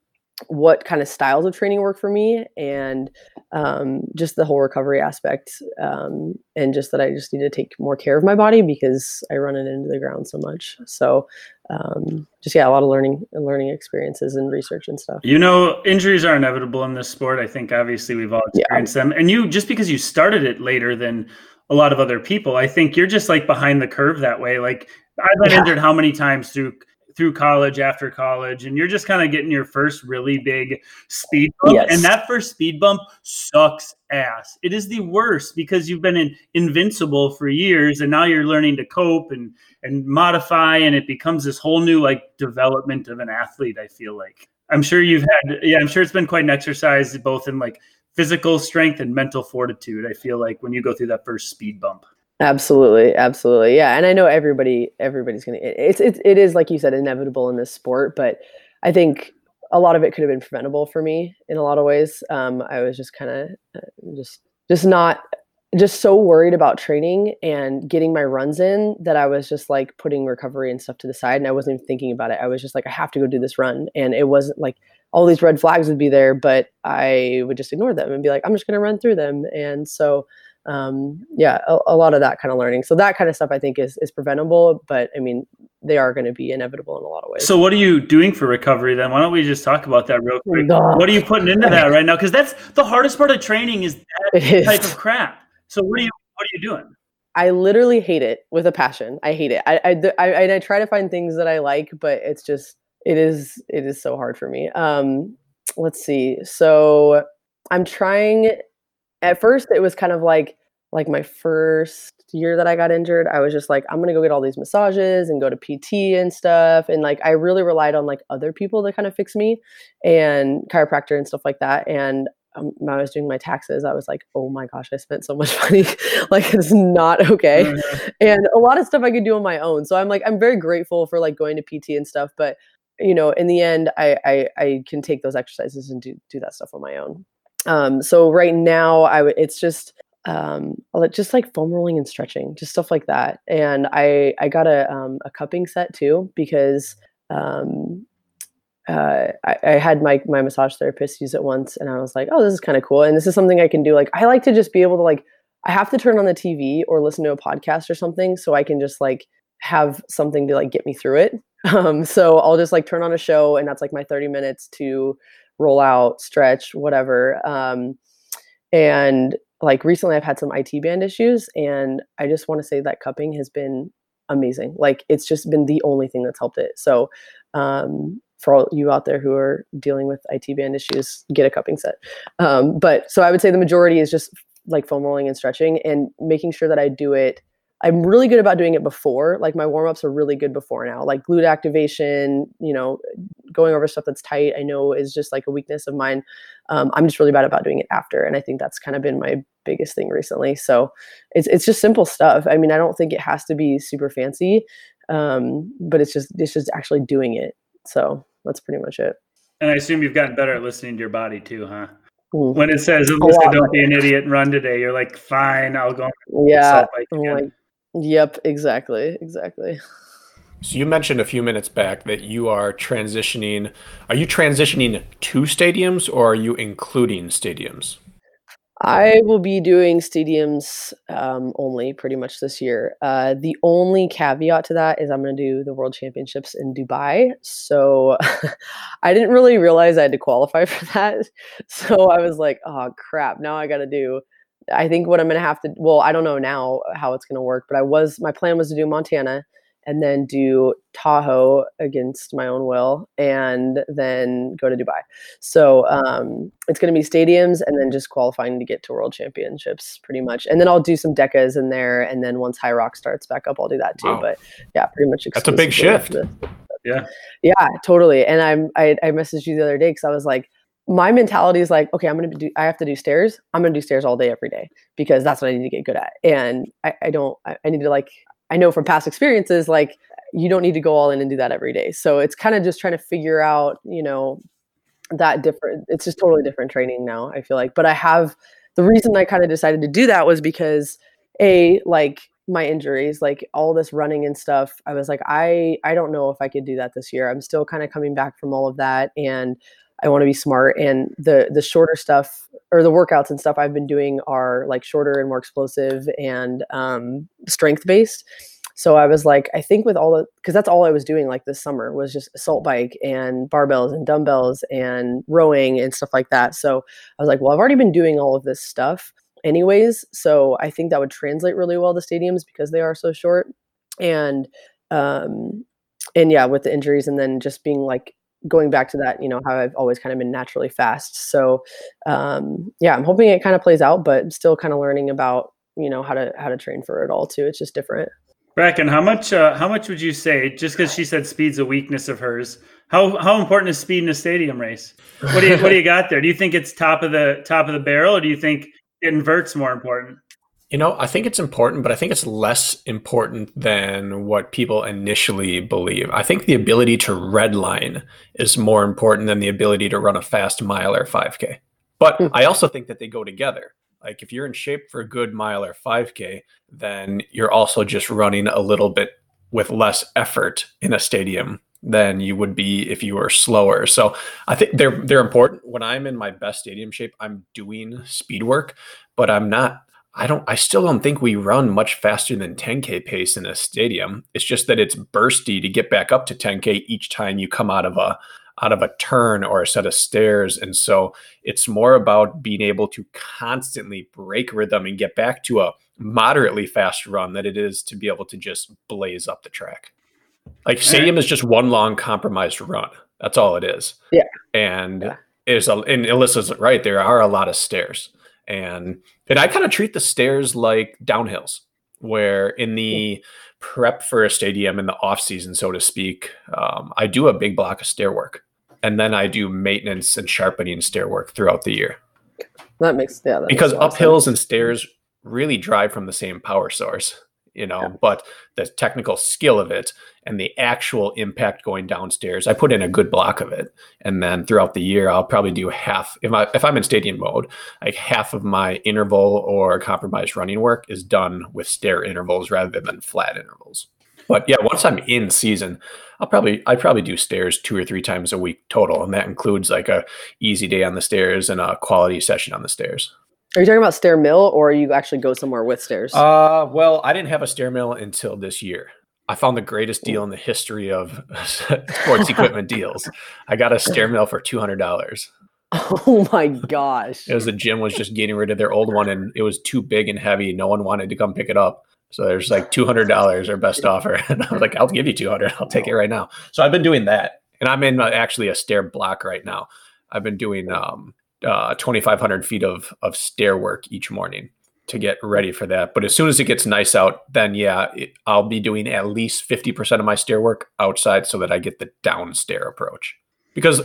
what kind of styles of training work for me and um, just the whole recovery aspect um, and just that i just need to take more care of my body because i run it into the ground so much. So um, just yeah a lot of learning and learning experiences and research and stuff. You know injuries are inevitable in this sport. I think obviously we've all experienced yeah. them. And you just because you started it later than a lot of other people i think you're just like behind the curve that way. Like i've been yeah. injured how many times through through college after college and you're just kind of getting your first really big speed bump yes. and that first speed bump sucks ass. It is the worst because you've been in, invincible for years and now you're learning to cope and and modify and it becomes this whole new like development of an athlete i feel like. I'm sure you've had yeah i'm sure it's been quite an exercise both in like physical strength and mental fortitude i feel like when you go through that first speed bump Absolutely, absolutely, yeah. And I know everybody, everybody's gonna. It's it, it is like you said, inevitable in this sport, but I think a lot of it could have been preventable for me in a lot of ways. Um, I was just kind of uh, just just not just so worried about training and getting my runs in that I was just like putting recovery and stuff to the side, and I wasn't even thinking about it. I was just like, I have to go do this run, and it wasn't like all these red flags would be there, but I would just ignore them and be like, I'm just gonna run through them, and so um, yeah, a, a, lot of that kind of learning. So that kind of stuff I think is is preventable, but I mean they are going to be inevitable in a lot of ways. So what are you doing for recovery then? Why don't we just talk about that real quick? What are you putting into that right now? Because that's the hardest part of training is that is. type of crap. So what are you what are you doing? I literally hate it with a passion. I hate it. I I, I, I try to find things that I like, but it's just it is it is so hard for me. Um, let's see. So I'm trying at first it was kind of like like my first year that I got injured, I was just like, I'm gonna go get all these massages and go to PT and stuff. And like I really relied on like other people to kind of fix me and chiropractor and stuff like that. And um, when I was doing my taxes, I was like, oh my gosh, I spent so much money. like it's not okay. Mm-hmm. And a lot of stuff I could do on my own. So I'm like, I'm very grateful for like going to PT and stuff. But you know, in the end, I I, I can take those exercises and do do that stuff on my own. Um, so right now, I w- it's just um, just like foam rolling and stretching, just stuff like that. And I I got a um, a cupping set too because um, uh, I, I, had my my massage therapist use it once, and I was like, oh, this is kind of cool, and this is something I can do. Like I like to just be able to like I have to turn on the TV or listen to a podcast or something so I can just like have something to like get me through it. Um, so I'll just like turn on a show, and that's like my thirty minutes to roll out, stretch, whatever. Um, and like recently, I've had some IT band issues, and I just want to say that cupping has been amazing. Like it's just been the only thing that's helped it. So um, for all you out there who are dealing with IT band issues, get a cupping set. Um, but so I would say the majority is just like foam rolling and stretching and making sure that I do it I'm really good about doing it before. Like my warm ups are really good before now. Like glute activation, you know, going over stuff that's tight, I know is just like a weakness of mine. Um, I'm just really bad about doing it after. And I think that's kind of been my biggest thing recently. So it's, it's just simple stuff. I mean, I don't think it has to be super fancy, um, but it's just, it's just actually doing it. So that's pretty much it. And I assume you've gotten better at listening to your body too, huh? Mm. When it says, Alyssa, don't be an idiot and run today, you're like, fine, I'll go. Yeah. Yep, exactly, exactly. So you mentioned a few minutes back that you are transitioning. Are you transitioning to stadiums or are you including stadiums? I will be doing stadiums um, only pretty much this year. Uh, the only caveat to that is I'm going to do the World Championships in Dubai. So I didn't really realize I had to qualify for that. So I was like, oh crap, now I got to do I think what I'm going to have to, well, I don't know now how it's going to work, but I was, my plan was to do Montana and then do Tahoe against my own will, and then go to Dubai. So um, it's going to be stadiums, and then just qualifying to get to World Championships, pretty much. And then I'll do some decas in there, and then once HYROX starts back up, I'll do that too. Wow. But yeah, pretty much. That's a big shift. Yeah. Yeah, totally. And I'm I, I messaged you the other day because I was like, my mentality is like, okay, I'm gonna do. I have to do stairs. I'm gonna do stairs all day, every day because that's what I need to get good at. And I, I don't. I, I need to like. I know from past experiences, like you don't need to go all in and do that every day. So it's kind of just trying to figure out, you know, that different. It's just totally different training now. I feel like, but I have the reason I kind of decided to do that was because a like my injuries like all this running and stuff i was like i i don't know if i could do that this year i'm still kind of coming back from all of that and i want to be smart and the the shorter stuff or the workouts and stuff i've been doing are like shorter and more explosive and um, strength based so i was like i think with all the because that's all i was doing like this summer was just assault bike and barbells and dumbbells and rowing and stuff like that so i was like well i've already been doing all of this stuff anyways. So I think that would translate really well to stadiums because they are so short. And um and yeah, with the injuries and then just being like going back to that, you know, how I've always kind of been naturally fast. So um yeah, I'm hoping it kind of plays out, but still kind of learning about, you know, how to how to train for it all too. It's just different. Bracken, how much uh, how much would you say just because she said speed's a weakness of hers? How how important is speed in a stadium race? What do you what do you got there? Do you think it's top of the top of the barrel, or do you think it invert's more important. You know, I think it's important, but I think it's less important than what people initially believe. I think the ability to redline is more important than the ability to run a fast mile or 5K. But hmm. I also think that they go together. Like if you're in shape for a good mile or 5K, then you're also just running a little bit with less effort in a stadium than you would be if you were slower. So I think they're they're important. When I'm in my best stadium shape, I'm doing speed work, but I'm not I don't I still don't think we run much faster than 10k pace in a stadium. It's just that it's bursty to get back up to 10k each time you come out of a out of a turn or a set of stairs. And so it's more about being able to constantly break rhythm and get back to a moderately fast run than it is to be able to just blaze up the track. Like stadium is just one long compromised run. That's all it is. Yeah. And yeah. is a and Alyssa's right. There are a lot of stairs, and and I kind of treat the stairs like downhills, where in the prep for a stadium in the off season, so to speak, um, I do a big block of stair work, and then I do maintenance and sharpening stair work throughout the year. That makes yeah. That because makes uphills and stairs really drive from the same power source you know, yeah. but the technical skill of it and the actual impact going downstairs, I put in a good block of it. And then throughout the year, I'll probably do half if I if I'm in stadium mode, like half of my interval or compromised running work is done with stair intervals rather than flat intervals. But yeah, once I'm in season, I'll probably I probably do stairs two or three times a week total, and that includes like a easy day on the stairs and a quality session on the stairs. Are you talking about stair mill or you actually go somewhere with stairs? Uh, well, I didn't have a stair mill until this year. I found the greatest deal in the history of sports equipment deals. I got a stair mill for two hundred dollars. Oh my gosh! It was the gym was just getting rid of their old one, and it was too big and heavy. No one wanted to come pick it up. So there's like two hundred dollars, our best offer, and I was like, "I'll give you two hundred. I'll take it right now." So I've been doing that, and I'm in uh, actually a stair block right now. I've been doing um, uh, 2,500 feet of of stair work each morning to get ready for that. But as soon as it gets nice out, then yeah, it, I'll be doing at least 50% of my stair work outside so that I get the down stair approach. Because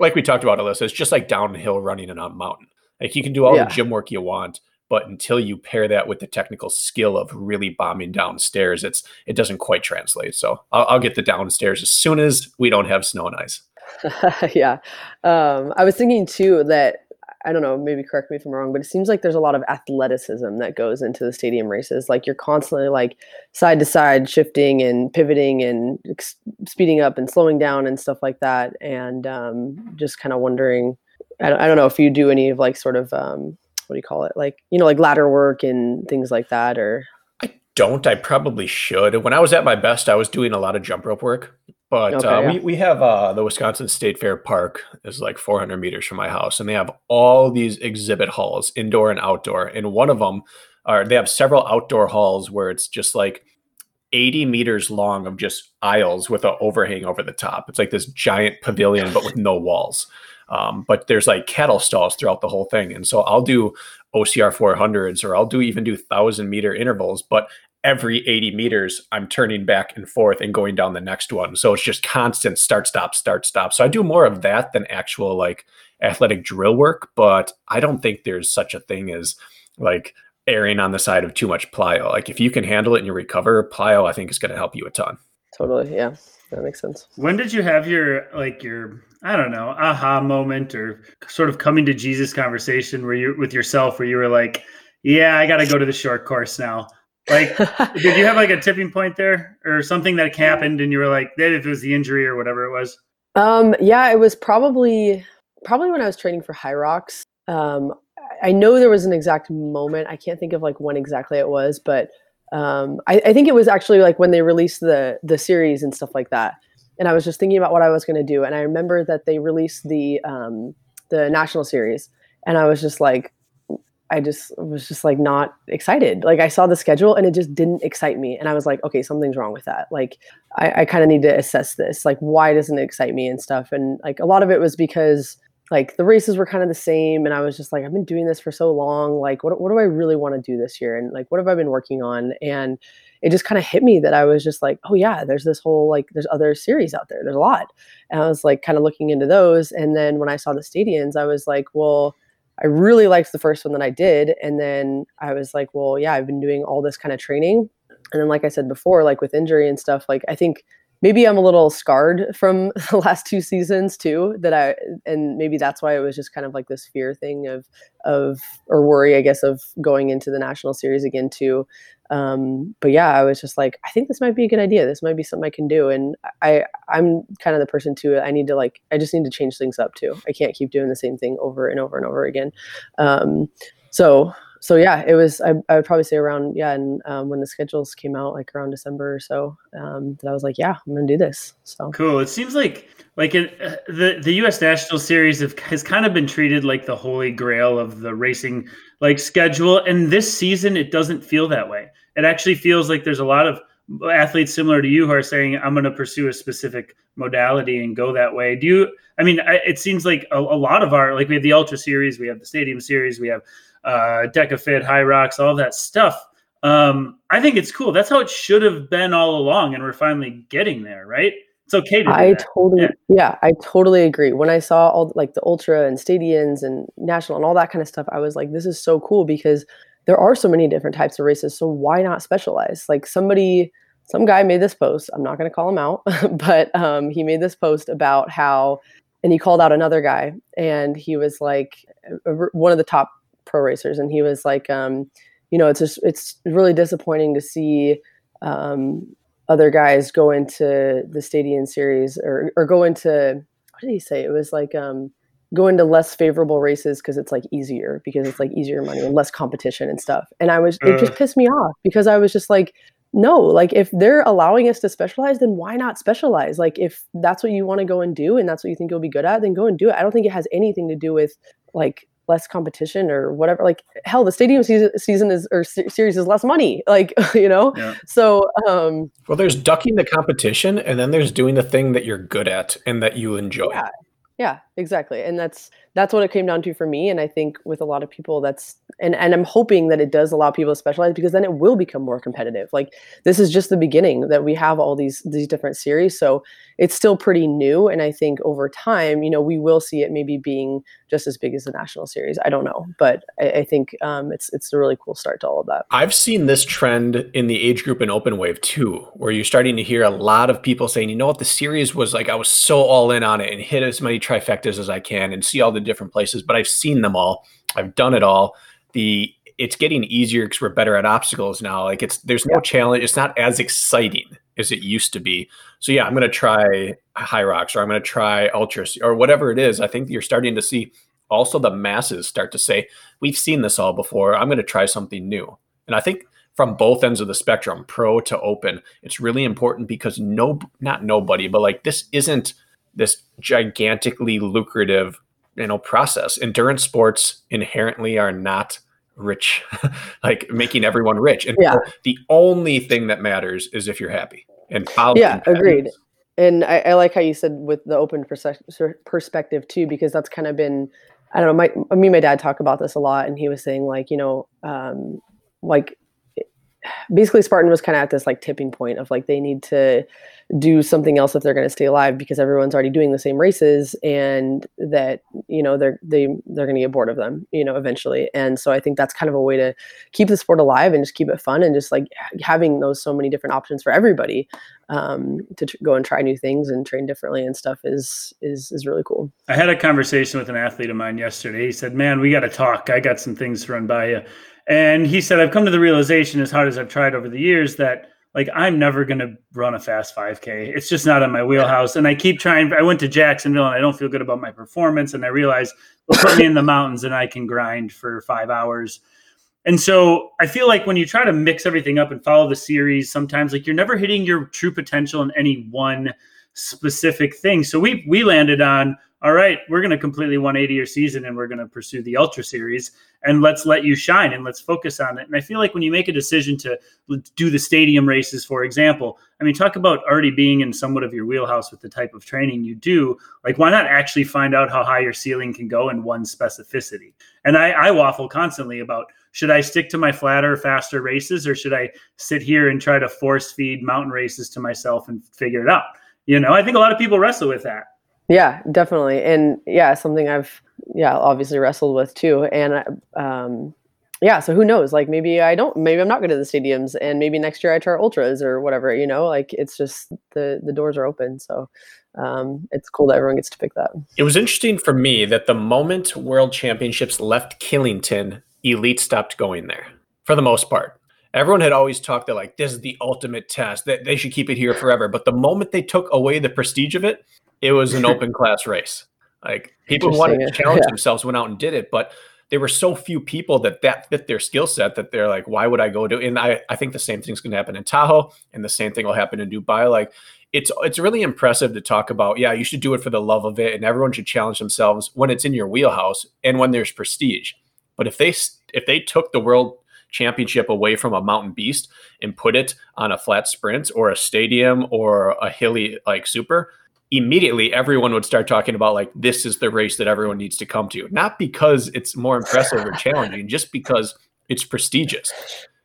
like we talked about, Alyssa, it's just like downhill running in a mountain. Like you can do all yeah. the gym work you want, but until you pair that with the technical skill of really bombing downstairs, it's it doesn't quite translate. So I'll, I'll get the downstairs as soon as we don't have snow and ice. yeah. Um, I was thinking too that I don't know, maybe correct me if I'm wrong, but it seems like there's a lot of athleticism that goes into the stadium races. Like you're constantly like side to side shifting and pivoting and ex- speeding up and slowing down and stuff like that. And um, just kind of wondering, I don't, I don't know if you do any of like sort of, um, what do you call it? Like, you know, like ladder work and things like that or. I don't. I probably should. When I was at my best, I was doing a lot of jump rope work. But okay, uh, yeah. we, we have uh, the Wisconsin State Fair Park is like 400 meters from my house, and they have all these exhibit halls, indoor and outdoor. And one of them are they have several outdoor halls where it's just like 80 meters long of just aisles with an overhang over the top. It's like this giant pavilion, but with no walls. Um, but there's like cattle stalls throughout the whole thing. And so I'll do OCR 400s or I'll do even do thousand meter intervals, but every 80 meters, I'm turning back and forth and going down the next one. So it's just constant start, stop, start, stop. So I do more of that than actual like athletic drill work, but I don't think there's such a thing as like erring on the side of too much plyo. Like if you can handle it and you recover, plyo I think is going to help you a ton. Totally, yeah, that makes sense. When did you have your like your I don't know aha moment or sort of coming to Jesus conversation where you with yourself where you were like, yeah, I got to go to the short course now. Like, did you have like a tipping point there or something that happened and you were like, that if it was the injury or whatever it was? Um, yeah, it was probably probably when I was training for HYROX. Um, I know there was an exact moment. I can't think of like when exactly it was, but um, I, I, think it was actually like when they released the the series and stuff like that. And I was just thinking about what I was going to do, and I remember that they released the um, the national series, and I was just like, I just was just like not excited. Like I saw the schedule and it just didn't excite me, and I was like, okay, something's wrong with that. Like I, I kind of need to assess this. Like why doesn't it excite me and stuff? And like a lot of it was because like the races were kind of the same and i was just like i've been doing this for so long like what, what do i really want to do this year and like what have i been working on and it just kind of hit me that i was just like oh yeah there's this whole like there's other series out there there's a lot and i was like kind of looking into those and then when i saw the stadiums i was like well i really liked the first one that i did and then i was like well yeah i've been doing all this kind of training. And then like i said before like with injury and stuff like i think maybe I'm a little scarred from the last two seasons too that I and maybe that's why it was just kind of like this fear thing of of or worry I guess of going into the national series again too. Um, but yeah I was just like I think this might be a good idea. This might be something I can do. And I I'm kind of the person too I need to like I just need to change things up too. I can't keep doing the same thing over and over and over again. Um, so so yeah, it was. I, I, would probably say around yeah, and um, when the schedules came out, like around December or so, um, that I was like, yeah, I'm gonna do this. So cool. It seems like like it, uh, the the U.S. National Series have, has kind of been treated like the holy grail of the racing like schedule, and this season it doesn't feel that way. It actually feels like there's a lot of athletes similar to you who are saying I'm going to pursue a specific modality and go that way. Do you? I mean, I, it seems like a, a, lot of our like we have the Ultra Series, we have the Stadium Series, we have uh, DecaFit, rocks, all that stuff. Um, I think it's cool. That's how it should have been all along, and we're finally getting there, right? It's okay to. I totally, yeah. yeah. I totally agree. When I saw all like the ultra and stadiums and national and all that kind of stuff, I was like, this is so cool because there are so many different types of races. So why not specialize? Like somebody, some guy made this post. I'm not going to call him out, but um, he made this post about how, and he called out another guy, and he was like, one of the top pro racers, and he was like, um, you know, it's just it's really disappointing to see um, other guys go into the Stadium Series or or go into what did he say? It was like um, go into less favorable races because it's like easier because it's like easier money and less competition and stuff. And I was it just pissed me off because I was just like no like if they're allowing us to specialize then why not specialize like if that's what you want to go and do and that's what you think you'll be good at then go and do it i don't think it has anything to do with like less competition or whatever like hell the stadium season, season is or series is less money like you know? Yeah. so um well there's ducking the competition and then there's doing the thing that you're good at and that you enjoy. Yeah. Yeah exactly and that's that's what it came down to for me and i think with a lot of people that's and and i'm hoping that it does allow people to specialize because then it will become more competitive. Like this is just the beginning that we have all these these different series so it's still pretty new and i think over time you know we will see it maybe being just as big as the national series i don't know but i, I think um, it's it's a really cool start to all of that. I've seen this trend in the age group in open wave too where you're starting to hear a lot of people saying you know what? The series was like i was so all in on it and hit as many trifectas as i can and see all the different places, but I've seen them all. I've done it all. The it's getting easier because we're better at obstacles now. Like it's there's no challenge. It's not as exciting as it used to be. So yeah, I'm gonna try HYROX or I'm gonna try ultra or whatever it is. I think you're starting to see also the masses start to say we've seen this all before. I'm gonna try something new. And I think from both ends of the spectrum, pro to open, it's really important because no, not nobody, but like this isn't this gigantically lucrative you know process endurance sports inherently are not rich, like making everyone rich. And Yeah. the only thing that matters is if you're happy and following Yeah, agreed. and I, I like how you said with the open perse- perspective too, because that's kind of been, I don't know, my me and my dad talk about this a lot, and he was saying like, you know, um, like basically Spartan was kind of at this like tipping point of like they need to do something else if they're going to stay alive because everyone's already doing the same races and that you know they're they they're going to get bored of them you know eventually and so i think that's kind of a way to keep the sport alive and just keep it fun and just like having those so many different options for everybody um, to tr- go and try new things and train differently and stuff is is is really cool I had a conversation with an athlete of mine yesterday. He said, "Man, we got to talk. I got some things to run by you." And he said, "I've come to the realization, as hard as I've tried over the years, that like I'm never going to run a fast 5K. It's just not in my wheelhouse. And I keep trying. I went to Jacksonville, and I don't feel good about my performance. And I realized they'll put me in the mountains, and I can grind for five hours." And so I feel like when you try to mix everything up and follow the series, sometimes like you're never hitting your true potential in any one specific thing. So we we landed on all right, we're going to completely 180 your season and we're going to pursue the Ultra Series and let's let you shine and let's focus on it. And I feel like when you make a decision to do the stadium races, for example, I mean, talk about already being in somewhat of your wheelhouse with the type of training you do. Like, why not actually find out how high your ceiling can go in one specificity? And I, I waffle constantly about should I stick to my flatter, faster races or should I sit here and try to force feed mountain races to myself and figure it out? You know, I think a lot of people wrestle with that. Yeah, definitely. And yeah, something I've yeah, obviously wrestled with too. And um yeah, so who knows? Like maybe I don't maybe I'm not good at the stadiums and maybe next year I try ultras or whatever, you know? Like it's just the the doors are open. So um it's cool that everyone gets to pick that. It was interesting for me that the moment World Championships left Killington, Elite stopped going there for the most part. Everyone had always talked that like this is the ultimate test that they should keep it here forever. But the moment they took away the prestige of it, it was an open class race. Like people who wanted to challenge yeah. themselves went out and did it, but there were so few people that that fit their skill set that they're like, why would I go do? And I, I think the same thing's going to happen in Tahoe, and the same thing will happen in Dubai. Like it's it's really impressive to talk about. Yeah, you should do it for the love of it, and everyone should challenge themselves when it's in your wheelhouse and when there's prestige. But if they if they took the world championship away from a mountain beast and put it on a flat sprint or a stadium or a hilly like super, immediately everyone would start talking about like this is the race that everyone needs to come to. Not because it's more impressive or challenging, just because it's prestigious.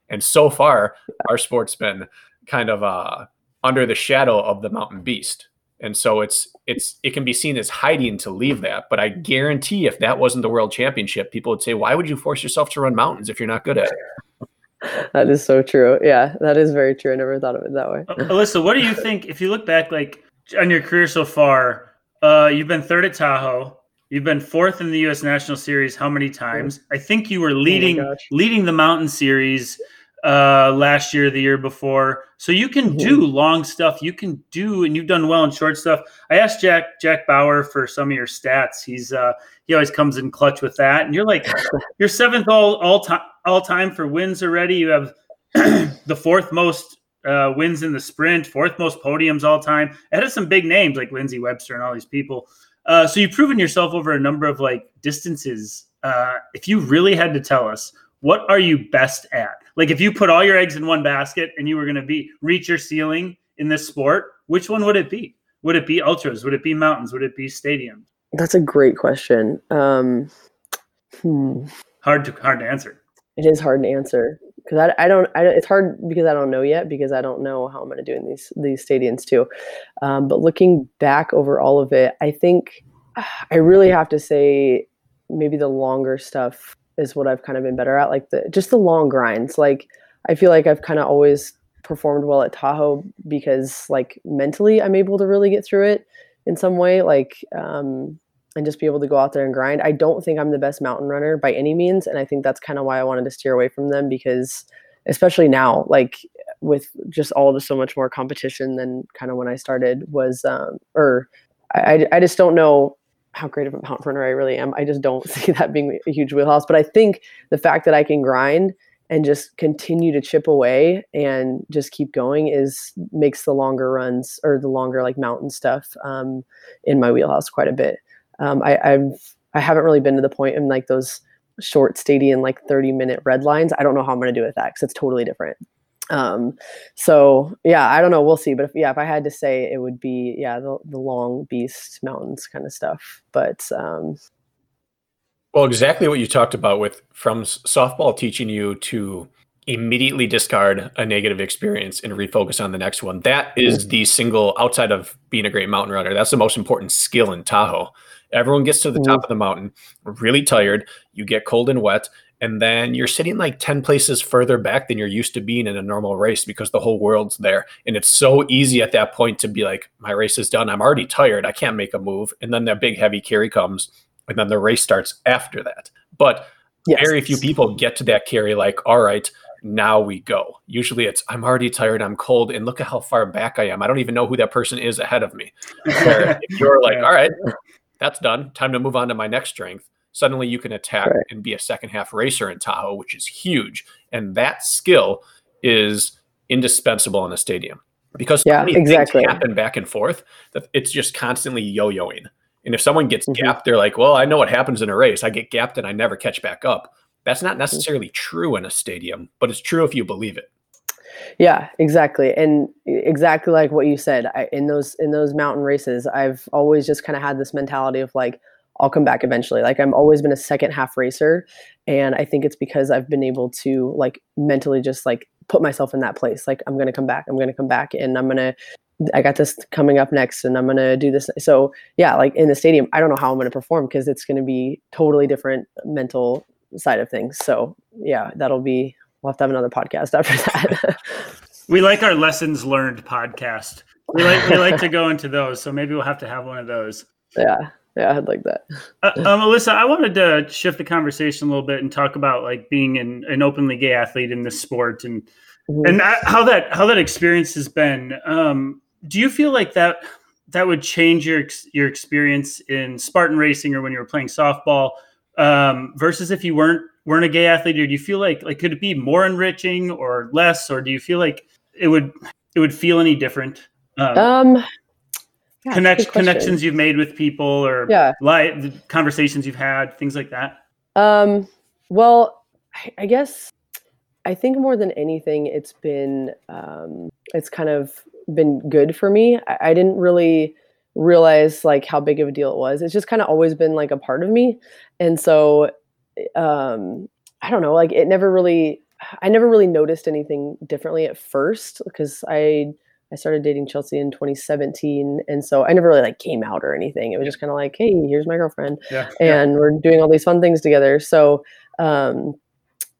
And so far, our sport's been kind of uh, under the shadow of the mountain beast. And so it's it's it can be seen as hiding to leave that. But I guarantee if that wasn't the world championship, people would say, Why would you force yourself to run mountains if you're not good at it? That is so true. Yeah, that is very true. I never thought of it that way. Uh, Alyssa, what do you think if you look back like on your career so far? Uh, you've been third at Tahoe. You've been fourth in the U.S. National Series. How many times? I think you were leading gosh. leading the Mountain Series uh, last year, the year before. So you can do long stuff. You can do, and you've done well in short stuff. I asked Jack Jack Bauer for some of your stats. He's uh, he always comes in clutch with that, and you're like you're seventh all all time all time for wins already. You have the fourth most uh, wins in the sprint, fourth most podiums all time. It has some big names like Lindsay Webster and all these people. Uh, so you've proven yourself over a number of like distances. Uh, if you really had to tell us, what are you best at? Like if you put all your eggs in one basket and you were going to be reach your ceiling in this sport, which one would it be? Would it be ultras? Would it be mountains? Would it be stadiums? That's a great question. Um, hmm. Hard to hard to answer. It is hard to answer because I, I don't I, it's hard because I don't know yet because I don't know how I'm going to do in these these stadiums too. Um, but looking back over all of it, I think I really have to say maybe the longer stuff is what I've kind of been better at, like the just the long grinds. Like I feel like I've kind of always performed well at Tahoe because like mentally I'm able to really get through it in some way. Like um, and just be able to go out there and grind. I don't think I'm the best mountain runner by any means, and I think that's kind of why I wanted to steer away from them because, especially now, like with just all the so much more competition than kind of when I started was, um, or I, I just don't know how great of a mountain runner I really am. I just don't see that being a huge wheelhouse. But I think the fact that I can grind and just continue to chip away and just keep going is makes the longer runs or the longer like mountain stuff um, in my wheelhouse quite a bit um, I, I've I haven't really been to the point in like those short stadium like 30 minute red lines. I don't know how i'm going to do with that because it's totally different. Um so yeah i don't know. We'll see. But if yeah if i had to say it would be yeah the, the long beast mountains kind of stuff. But um well exactly what you talked about with from softball teaching you to immediately discard a negative experience and refocus on the next one. That is the single outside of being a great mountain runner that's the most important skill in tahoe everyone gets to the top mm-hmm. of the mountain really tired you get cold and wet and then you're sitting like 10 places further back than you're used to being in a normal race because the whole world's there. And it's so easy at that point to be like my race is done. I'm already tired. I can't make a move. And then that big heavy carry comes and then the race starts after that. But yes. very few people get to that carry like all right now we go. Usually it's i'm already tired. I'm cold. And look at how far back i am. I don't even know who that person is ahead of me. If you're like all right that's done time to move on to my next strength suddenly you can attack right. and be a second half racer in Tahoe, which is huge. And that skill is indispensable in a stadium because so yeah, exactly. happen back and forth that it's just constantly yo-yoing. And if someone gets mm-hmm. gapped, they're like, well, I know what happens in a race. I get gapped and I never catch back up. That's not mm-hmm. necessarily true in a stadium, but it's true if you believe it. Yeah, exactly, and exactly like what you said. I, in those in those mountain races, I've always just kind of had this mentality of like, I'll come back eventually. Like I'm always been a second half racer. And I think it's because I've been able to like mentally just like put myself in that place. Like I'm gonna come back. I'm gonna come back and I'm gonna I got this coming up next and I'm gonna do this. So yeah, like in the stadium, I don't know how I'm gonna perform because it's gonna be totally different mental side of things. So yeah, that'll be we'll have to have another podcast after that. we like our lessons learned podcast. We like we like to go into those. So maybe we'll have to have one of those. Yeah yeah, I'd like that. uh, um, Alyssa, I wanted to shift the conversation a little bit and talk about like being an, an openly gay athlete in this sport and mm-hmm. and how that how that experience has been. Um, do you feel like that that would change your your experience in Spartan racing or when you were playing softball um, versus if you weren't weren't a gay athlete? Or do you feel like like could it be more enriching or less, or do you feel like it would it would feel any different? Um, um yeah, Connect, connections you've made with people or yeah. live conversations you've had, things like that? Um, well, I, I guess I think more than anything, it's been um, it's kind of been good for me. I, I, didn't really realize like how big of a deal it was. It's just kind of always been like a part of me, and so um, I don't know. Like it never really, I never really noticed anything differently at first because I I started dating Chelsea in 2017, and so I never really like came out or anything. It was just kind of like, hey, here's my girlfriend, yeah, and yeah. we're doing all these fun things together. So um,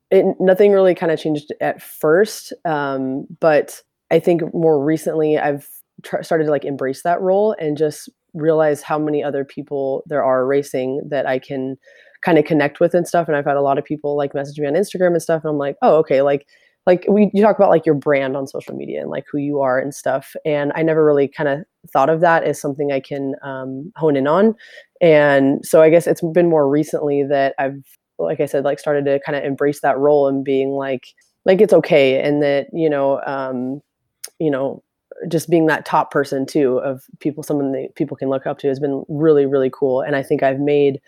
it nothing really kind of changed at first, um, but I think more recently I've tr- started to like embrace that role and just realize how many other people there are racing that I can kind of connect with and stuff. And I've had a lot of people like message me on Instagram and stuff, and I'm like, oh, okay, like like we you talk about like your brand on social media and like who you are and stuff and i never really kind of thought of that as something i can um, hone in on and so i guess it's been more recently that i've like i said like started to kind of embrace that role and being like like it's okay and that you know um you know just being that top person too of people someone that people can look up to has been really really cool and i think i've made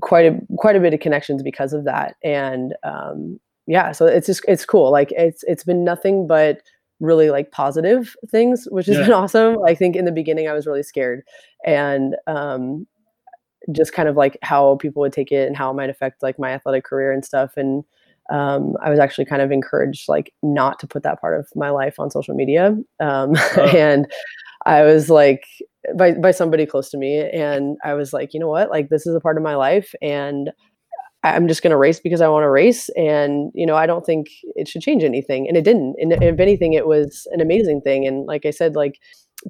quite a quite a bit of connections because of that and um yeah, so it's just it's cool. Like it's it's been nothing but really like positive things, which has yeah. been awesome. I think in the beginning I was really scared and um just kind of like how people would take it and how it might affect like my athletic career and stuff and um, I was actually kind of encouraged like not to put that part of my life on social media. Um, oh. and I was like by by somebody close to me and I was like, you know what? Like this is a part of my life and I'm just going to race because I want to race. And, you know, I don't think it should change anything. And it didn't. And if anything, it was an amazing thing. And like I said, like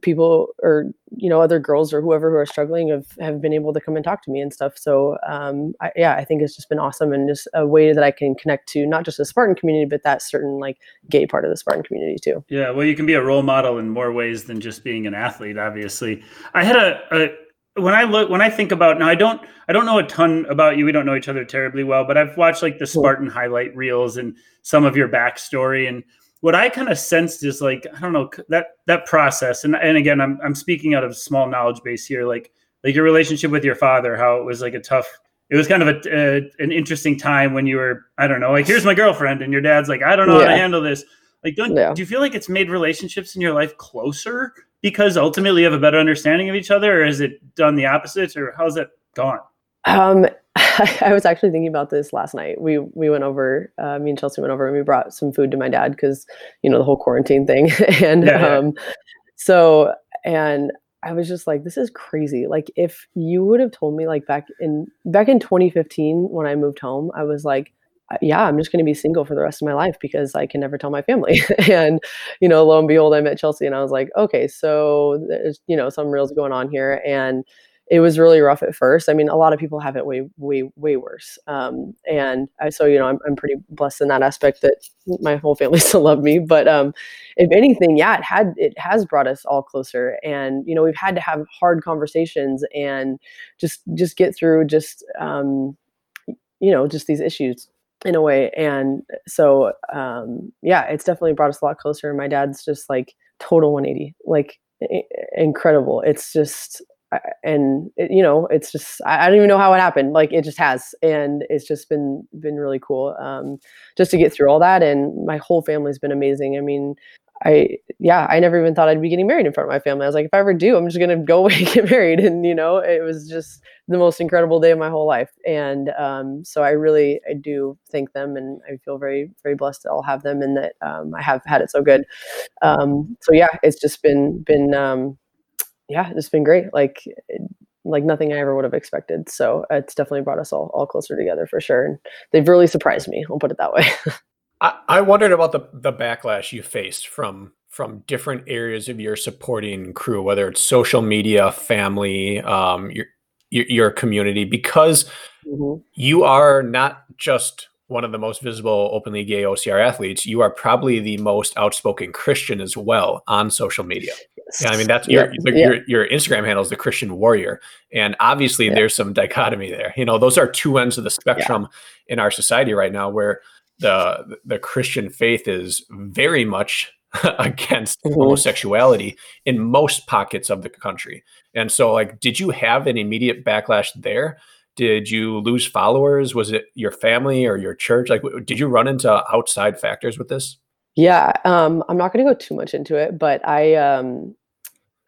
people or, you know, other girls or whoever who are struggling have, have been able to come and talk to me and stuff. So, um, I, yeah, I think it's just been awesome and just a way that I can connect to not just the Spartan community, but that certain like gay part of the Spartan community too. Yeah. Well, you can be a role model in more ways than just being an athlete, obviously. I had a, a when I look when I think about now I don't I don't know a ton about you. We don't know each other terribly well, but I've watched like the Spartan highlight reels and some of your backstory and what I kind of sensed is like I don't know that that process and and again I'm I'm speaking out of small knowledge base here like like your relationship with your father how it was like a tough it was kind of a, a, an interesting time when you were I don't know like here's my girlfriend and your dad's like I don't know yeah. how to handle this. Like, don't yeah. do you feel like it's made relationships in your life closer because ultimately you have a better understanding of each other, or has it done the opposite, or how's that gone? Um, I was actually thinking about this last night. We we went over, uh, me and Chelsea went over, and we brought some food to my dad because you know the whole quarantine thing, and yeah, yeah. um, so and I was just like, this is crazy. Like if you would have told me like back in back in 2015 when I moved home, I was like, yeah, I'm just going to be single for the rest of my life because I can never tell my family. and, you know, lo and behold, I met Chelsea and I was like, okay, so there's, you know, some reels going on here. And it was really rough at first. I mean, a lot of people have it way, way, way worse. Um, and I, so, you know, I'm, I'm pretty blessed in that aspect that my whole family still love me. But um, if anything, yeah, it had, it has brought us all closer. And, you know, we've had to have hard conversations and just, just get through just, um, you know, just these issues in a way. And so, um, yeah, it's definitely brought us a lot closer. My dad's just like total 180, like incredible. It's just, and it, you know, it's just, I, I, don't even know how it happened. Like it just has, and it's just been, been really cool. Um, just to get through all that. And my whole family's been amazing. I mean, I yeah, I never even thought I'd be getting married in front of my family. I was like, if I ever do, I'm just gonna go away and get married. And you know, it was just the most incredible day of my whole life. And um, so I really I do thank them, and I feel very very blessed to all have them, and that um, I have had it so good. Um, so yeah, it's just been been um, yeah, it's been great. Like like nothing I ever would have expected. So it's definitely brought us all all closer together for sure. And they've really surprised me. I'll put it that way. I, I wondered about the the backlash you faced from from different areas of your supporting crew, whether it's social media, family, um, your, your, your community, because mm-hmm. you are not just one of the most visible openly gay OCR athletes. You are probably the most outspoken Christian as well on social media. Yeah, I mean that's your, yeah. your your Instagram handle is the Christian Warrior, and obviously yeah. there's some dichotomy there. You know, those are two ends of the spectrum yeah. in our society right now, where the the Christian faith is very much against mm-hmm. homosexuality in most pockets of the country. And so like did you have an immediate backlash there? Did you lose followers? Was it your family or your church? Like did you run into outside factors with this? Yeah, um, I'm not going to go too much into it, but I um,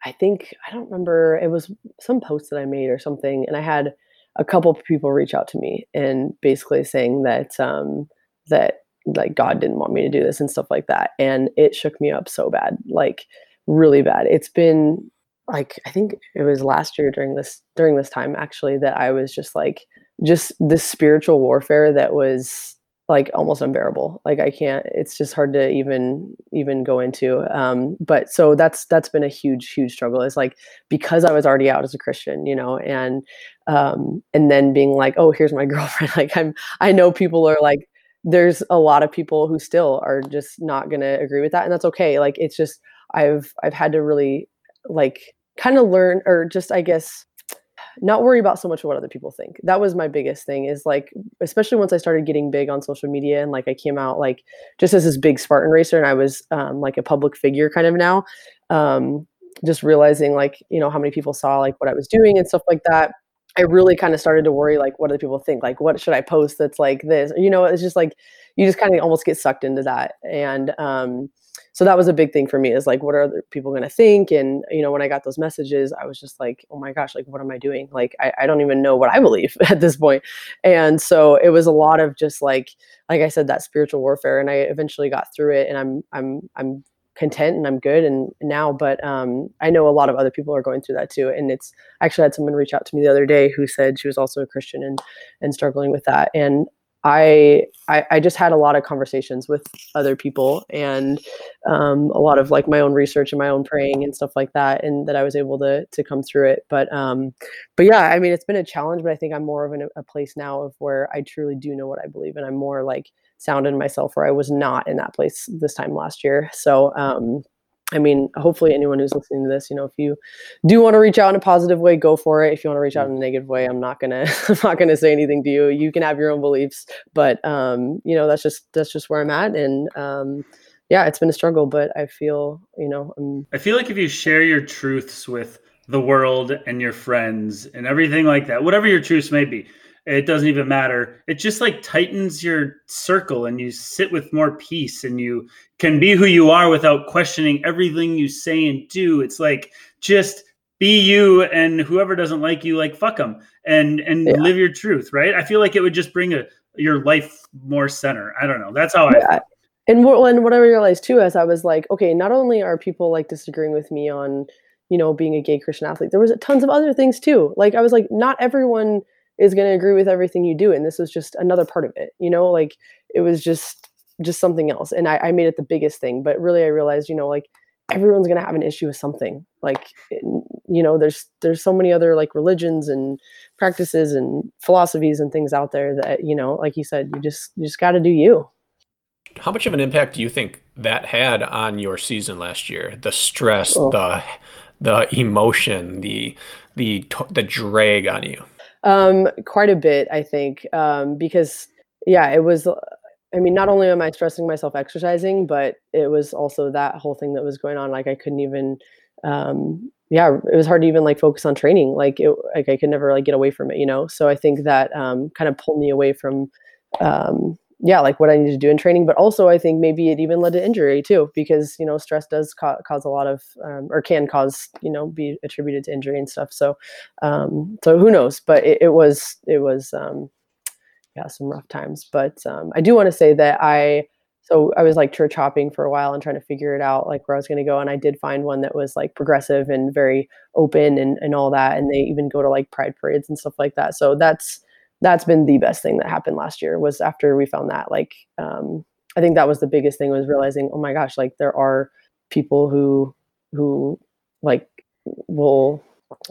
I think I don't remember it was some post that I made or something and I had a couple people reach out to me and basically saying that um, that like God didn't want me to do this and stuff like that. And it shook me up so bad, like really bad. It's been like I think it was last year during this during this time actually that I was just like just this spiritual warfare that was like almost unbearable. Like i can't it's just hard to even even go into um but so that's that's been a huge huge struggle is like because i was already out as a christian you know and um and then being like oh here's my girlfriend like i'm i know people are like there's a lot of people who still are just not going to agree with that and that's okay like it's just i've i've had to really like kind of learn or just i guess not worry about so much what other people think that was my biggest thing is like especially once i started getting big on social media and like i came out like just as this big spartan racer and i was um, like a public figure kind of now um, just realizing like you know how many people saw like what i was doing and stuff like that I really kind of started to worry like what do people think? Like what should I post that's like this? You know, it's just like you just kind of almost get sucked into that. And um so that was a big thing for me is like what are other people going to think? And you know when i got those messages i was just like oh my gosh like what am i doing? Like I, I don't even know what i believe at this point. And so it was a lot of just like like i said that spiritual warfare and i eventually got through it and i'm i'm i'm content and I'm good and now but um, I know a lot of other people are going through that too and it's I actually had someone reach out to me the other day who said she was also a Christian and and struggling with that and I, I, I just had a lot of conversations with other people and um, a lot of like my own research and my own praying and stuff like that, and that I was able to to come through it. But um, but yeah, I mean, it's been a challenge, but I think I'm more of in a, a place now of where I truly do know what I believe, and I'm more like sound in myself where I was not in that place this time last year. So, um, I mean, hopefully anyone who's listening to this, you know, if you do want to reach out in a positive way, go for it. If you want to reach out in a negative way, I'm not gonna I'm not gonna say anything to you. You can have your own beliefs, but um, you know, that's just that's just where I'm at. And um, yeah, it's been a struggle, but I feel, you know, I'm I feel like if you share your truths with the world and your friends and everything like that, whatever your truths may be, it doesn't even matter. It just like tightens your circle and you sit with more peace and you can be who you are without questioning everything you say and do. It's like just be you and whoever doesn't like you like fuck them and and yeah. live your truth, right? I feel like it would just bring a your life more center. I don't know. That's how yeah. I and what, and what I realized too, as I was like, okay, not only are people like disagreeing with me on, you know, being a gay Christian athlete, there was tons of other things too. Like I was like, not everyone is going to agree with everything you do, and this was just another part of it. You know, like it was just just something else, and I, I made it the biggest thing. But really, I realized, you know, like everyone's going to have an issue with something. Like, you know, there's there's so many other like religions and practices and philosophies and things out there that you know, like you said, you just you just got to do you. How much of an impact do you think that had on your season last year? The stress, oh. the the emotion, the the the drag on you. Um, quite a bit, I think, um, because yeah, it was. I mean, not only am I stressing myself exercising, but it was also that whole thing that was going on. Like I couldn't even, um, yeah, it was hard to even like focus on training. Like it, like I could never like get away from it, you know. So I think that um, kind of pulled me away from um, yeah, like what I need to do in training. But also, I think maybe it even led to injury too, because you know stress does ca- cause a lot of, um, or can cause, you know, be attributed to injury and stuff. So, um, so who knows? But it, it was, it was, um, yeah, some rough times. But um, I do want to say that I, so I was like church hopping for a while and trying to figure it out, like where I was going to go. And I did find one that was like progressive and very open and and all that. And they even go to like pride parades and stuff like that. So that's that's been the best thing that happened last year was after we found that like um, i think that was the biggest thing was realizing oh my gosh like there are people who who like will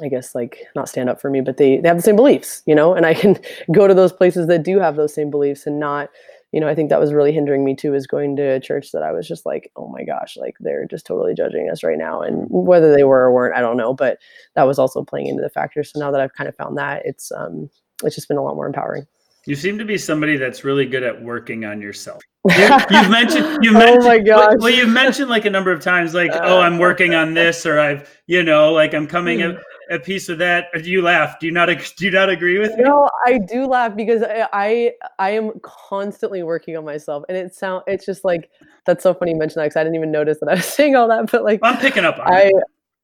i guess like not stand up for me but they they have the same beliefs you know? And i can go to those places that do have those same beliefs and not you know i think that was really hindering me too is going to a church that i was just like oh my gosh like they're just totally judging us right now. And whether they were or weren't i don't know but that was also playing into the factor. So now that i've kind of found that it's um it's just been a lot more empowering. You seem to be somebody that's really good at working on yourself. You, have mentioned you mentioned oh my gosh. well you've mentioned like a number of times like uh, oh I'm working on this or I've you know like I'm coming a, a piece of that. Do you laugh? Do you not do you not agree with me? No, I do laugh because I, I I am constantly working on myself and it sound it's just like that's so funny you mentioned that because I didn't even notice that I was saying all that but like I'm picking up on I it.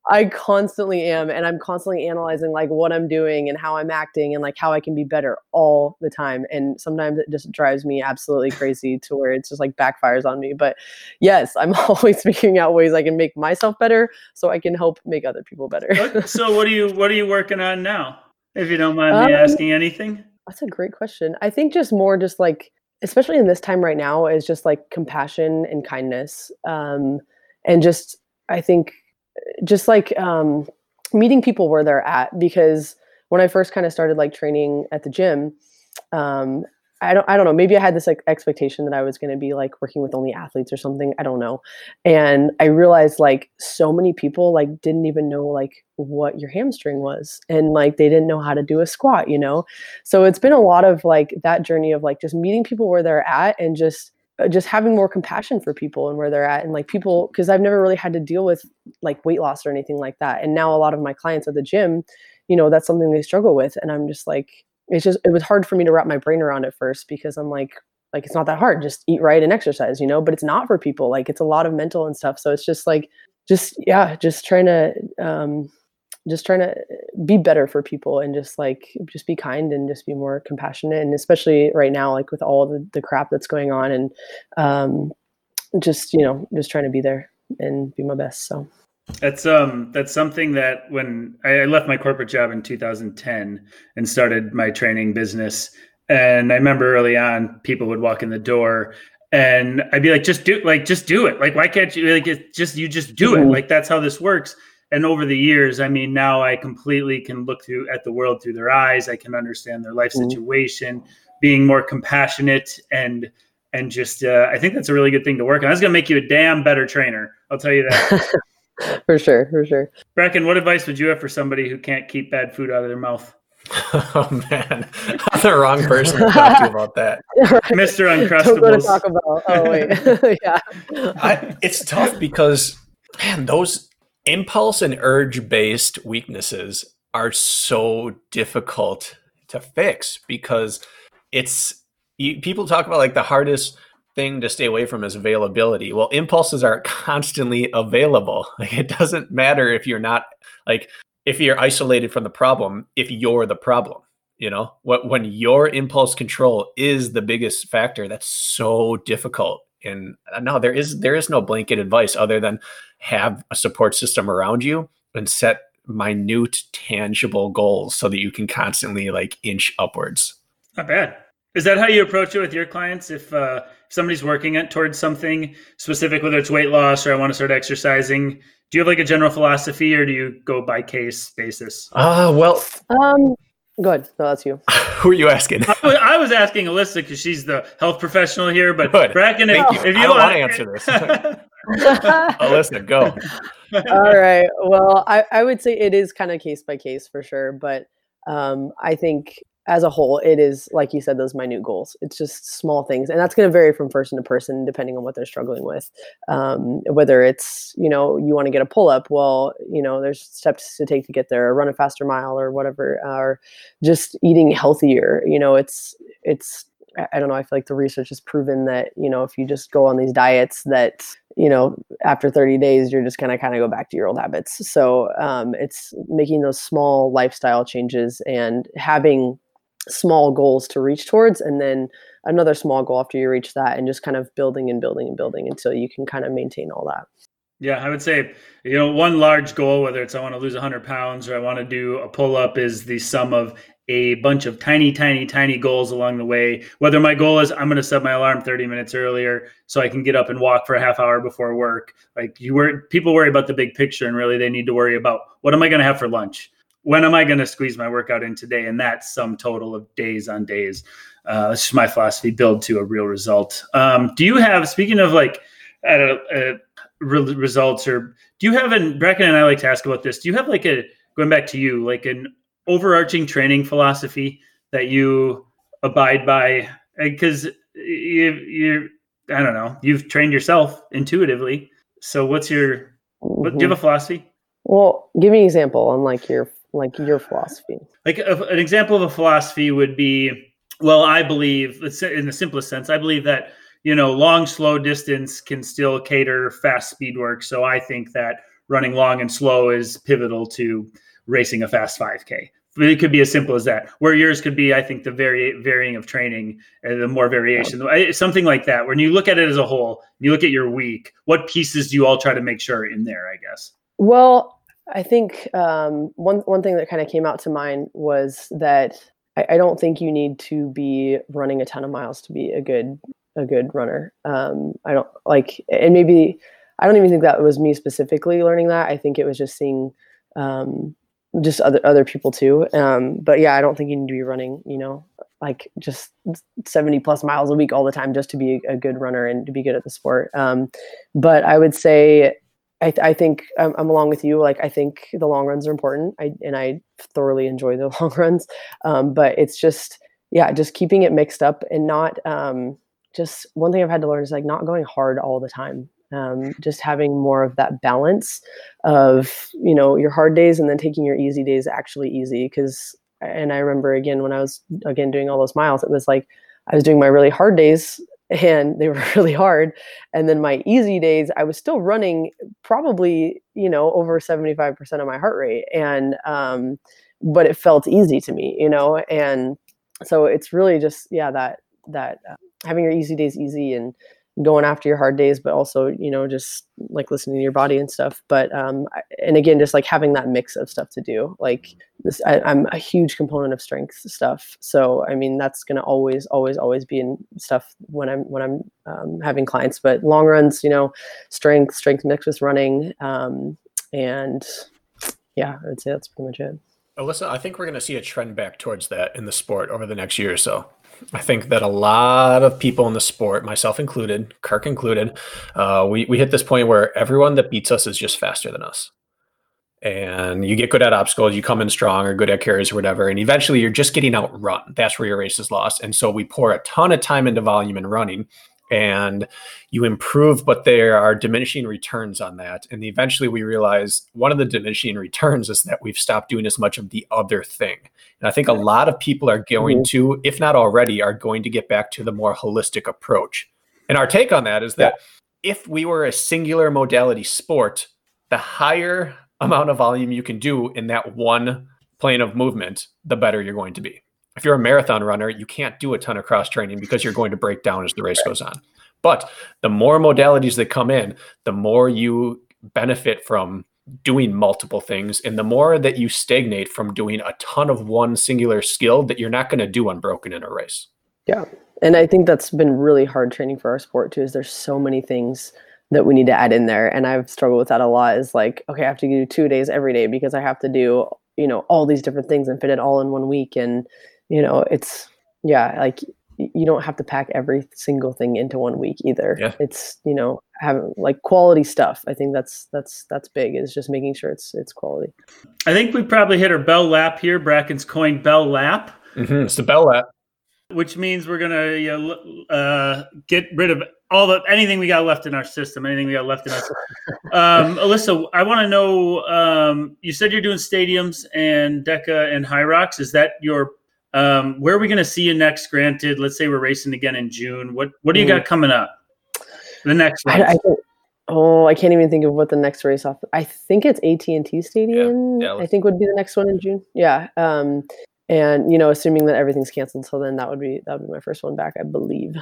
I constantly am, and I'm constantly analyzing like what I'm doing and how I'm acting and like how I can be better all the time. And sometimes it just drives me absolutely crazy to where it's just like backfires on me. But yes, I'm always figuring out ways I can make myself better so I can help make other people better. so what are you what are you working on now? If you don't mind me um, asking anything. That's a great question. I think just more just like especially in this time right now is just like compassion and kindness. Um, and just I think just like um, meeting people where they're at because when I first kind of started like training at the gym, um, I don't I don't know, maybe I had this like expectation that I was going to be like working with only athletes or something, I don't know. And I realized like so many people like didn't even know like what your hamstring was and like they didn't know how to do a squat, you know. So it's been a lot of like that journey of like just meeting people where they're at and just just having more compassion for people and where they're at and like people because i've never really had to deal with like weight loss or anything like that. And now a lot of my clients at the gym you know that's something they struggle with. And i'm just like it's just it was hard for me to wrap my brain around it first because i'm like like it's not that hard. Just eat right and exercise you know? But it's not for people. Like it's a lot of mental and stuff. So it's just like just yeah just trying to um just trying to be better for people and just like just be kind and just be more compassionate. And especially right now like with all the, the crap that's going on and um just you know just trying to be there and be my best so. That's um that's something that when I left my corporate job in 2010 and started my training business. And I remember early on people would walk in the door and I'd be like just do like just do it. Like why can't you like it just you just do it. Mm-hmm. like that's how this works and over the years i mean now i completely can look through at the world through their eyes. I can understand their life mm-hmm. situation being more compassionate and and just uh, i think that's a really good thing to work on. That's going to make you a damn better trainer i'll tell you that. For sure for sure. Bracken what advice would you have for somebody who can't keep bad food out of their mouth? Oh man. I'm the wrong person to talk to about that. Right. mr uncrustables talk about oh wait. Yeah. I, it's tough because man those impulse and urge based weaknesses are so difficult to fix because it's you, people talk about like the hardest thing to stay away from is availability. Well, impulses are constantly available. Like it doesn't matter if you're not like if you're isolated from the problem, if you're the problem, you know, what when your impulse control is the biggest factor, that's so difficult. And uh, no, there is there is no blanket advice other than have a support system around you and set minute tangible goals so that you can constantly like inch upwards. Not bad. Is that how you approach it with your clients? If uh, somebody's working at, towards something specific, whether it's weight loss or I want to start exercising, do you have like a general philosophy or do you go by case basis? Ah, uh, well, um, good. No, that's you. Who are you asking? I, was, I was asking Alyssa because she's the health professional here. But good. Bracken, if, if, you, I don't want to answer this, Alyssa, go. All right. Well, I, I would say it is kind of case by case for sure, but um, I think as a whole, it is like you said, those minute goals. It's just small things, and that's going to vary from person to person depending on what they're struggling with. Um, whether it's you know you want to get a pull up, well, you know there's steps to take to get there, or run a faster mile, or whatever, or just eating healthier. You know, it's it's I don't know. I feel like the research has proven that you know if you just go on these diets, that you know after 30 days you're just gonna kind of go back to your old habits. So um, it's making those small lifestyle changes and having small goals to reach towards and then another small goal after you reach that and just kind of building and building and building until you can kind of maintain all that. Yeah i would say you know one large goal whether it's i want to lose 100 pounds or i want to do a pull-up is the sum of a bunch of tiny tiny tiny goals along the way. Whether my goal is i'm going to set my alarm 30 minutes earlier so i can get up and walk for a half hour before work like you worry people worry about the big picture and really they need to worry about what am i going to have for lunch when am I going to squeeze my workout in today? And that's some total of days on days. Uh, that's just my philosophy. Build to a real result. Um, do you have, speaking of like at a, a re- results, or do you have, and Bracken and I like to ask about this. Do you have like a going back to you, like an overarching training philosophy that you abide by? Because you, you, I don't know, you've trained yourself intuitively. So what's your, what, do you have a mm-hmm. philosophy? Well, give me an example on like your like your philosophy? Like a, an example of a philosophy would be well i believe in the simplest sense i believe that you know long slow distance can still cater fast speed work. So i think that running long and slow is pivotal to racing a fast 5k it could be as simple as that. Where yours could be i think the very varying of training and the more variation. Something like that. When you look at it as a whole you look at your week what pieces do you all try to make sure in there i guess? Well I think um, one one thing that kind of came out to mind was that I, I, don't think you need to be running a ton of miles to be a good a good runner. Um, I don't like, and maybe I don't even think that was me specifically learning that. I think it was just seeing um, just other other people too. Um, but yeah, I don't think you need to be running, you know, like just 70 plus miles a week all the time just to be a, good runner and to be good at the sport. Um, but I would say I, I think I'm, I'm, along with you. Like I think the long runs are important. I and I thoroughly enjoy the long runs. Um, but it's just yeah, just keeping it mixed up and not um, just one thing I've had to learn is like not going hard all the time. Um, just having more of that balance of you know your hard days and then taking your easy days actually easy because and I remember again when I was again doing all those miles, it was like I was doing my really hard days and they were really hard and then my easy days i was still running probably you know over 75% of my heart rate and um but it felt easy to me you know and so it's really just yeah that that uh, having your easy days easy and going after your hard days, but also, you know, just like listening to your body and stuff. But, um, and again, just like having that mix of stuff to do. Like this, I, am a huge component of strength stuff. So, I mean, that's going to always, always, always be in stuff when I'm, when I'm um, having clients, but long runs, you know, strength, strength mixed with running. Um, and yeah, I would say that's pretty much it. Alyssa, I think we're going to see a trend back towards that in the sport over the next year or so. I think that a lot of people in the sport, myself included, Kirk included, uh, we, we hit this point where everyone that beats us is just faster than us. And you get good at obstacles, you come in strong or good at carries or whatever, and eventually you're just getting outrun. That's where your race is lost. And so we pour a ton of time into volume and running, and you improve, but there are diminishing returns on that. And eventually we realize one of the diminishing returns is that we've stopped doing as much of the other thing. And I think a lot of people are going mm-hmm. to, if not already, are going to get back to the more holistic approach. And our take on that is that yeah. if we were a singular modality sport, the higher amount of volume you can do in that one plane of movement, the better you're going to be. If you're a marathon runner, you can't do a ton of cross training because you're going to break down as the race goes on. But the more modalities that come in, the more you benefit from doing multiple things and the more that you stagnate from doing a ton of one singular skill that you're not going to do unbroken in a race. Yeah. And I think that's been really hard training for our sport too is there's so many things that we need to add in there and I've struggled with that a lot is like okay, I have to do 2 days every day because I have to do, you know, all these different things and fit it all in one week and you know, it's yeah, like you don't have to pack every single thing into one week either. Yeah. It's you know having like quality stuff. I think that's that's that's big. Is just making sure it's it's quality. I think we probably hit our bell lap here. Bracken's coined bell lap. Mm-hmm. It's the bell lap, which means we're gonna you know, uh, get rid of all the anything we got left in our system. Anything we got left in our system. um, Alyssa, I want to know. Um, you said you're doing stadiums and DEKA and HYROX. Is that your um, where are we going to see you next? Granted, let's say we're racing again in June. What what do you got mm. coming up? The next race. I, I oh, I can't even think of what the next race off. I think it's AT and T Stadium. Yeah, yeah, I think would be the next one in June. Yeah. Um, and you know, assuming that everything's canceled, so then that would be that would be my first one back, I believe.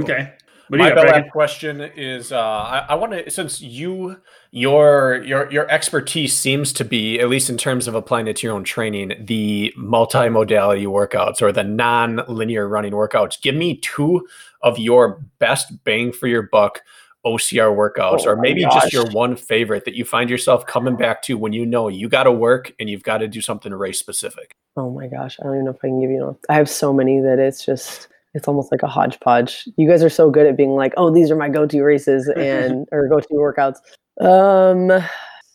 Okay. My last question is: uh, I, I want to, since you your your your expertise seems to be, at least in terms of applying it to your own training, the multimodality workouts or the non-linear running workouts. Give me two of your best bang for your buck OCR workouts, oh or maybe just your one favorite that you find yourself coming back to when you know you got to work and you've got to do something race specific. Oh my gosh, I don't even know if I can give you. Enough. I have so many that it's just it's almost like a hodgepodge. You guys are so good at being like, oh, these are my go-to races and or go-to workouts. Um,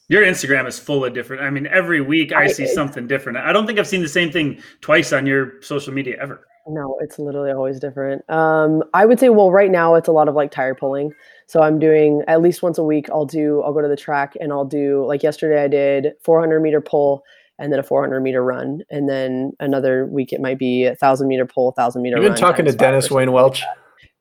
your Instagram is full of different. I mean, every week I, I see something different. I don't think I've seen the same thing twice on your social media ever. No, it's literally always different. Um, I would say, well, right now it's a lot of like tire pulling. So I'm doing at least once a week. I'll do. I'll go to the track and I'll do like yesterday. I did 400 meter pull and then a 400 meter run, and then another week it might be a thousand meter pull, thousand meter. You've been talking to Dennis Wayne Welch.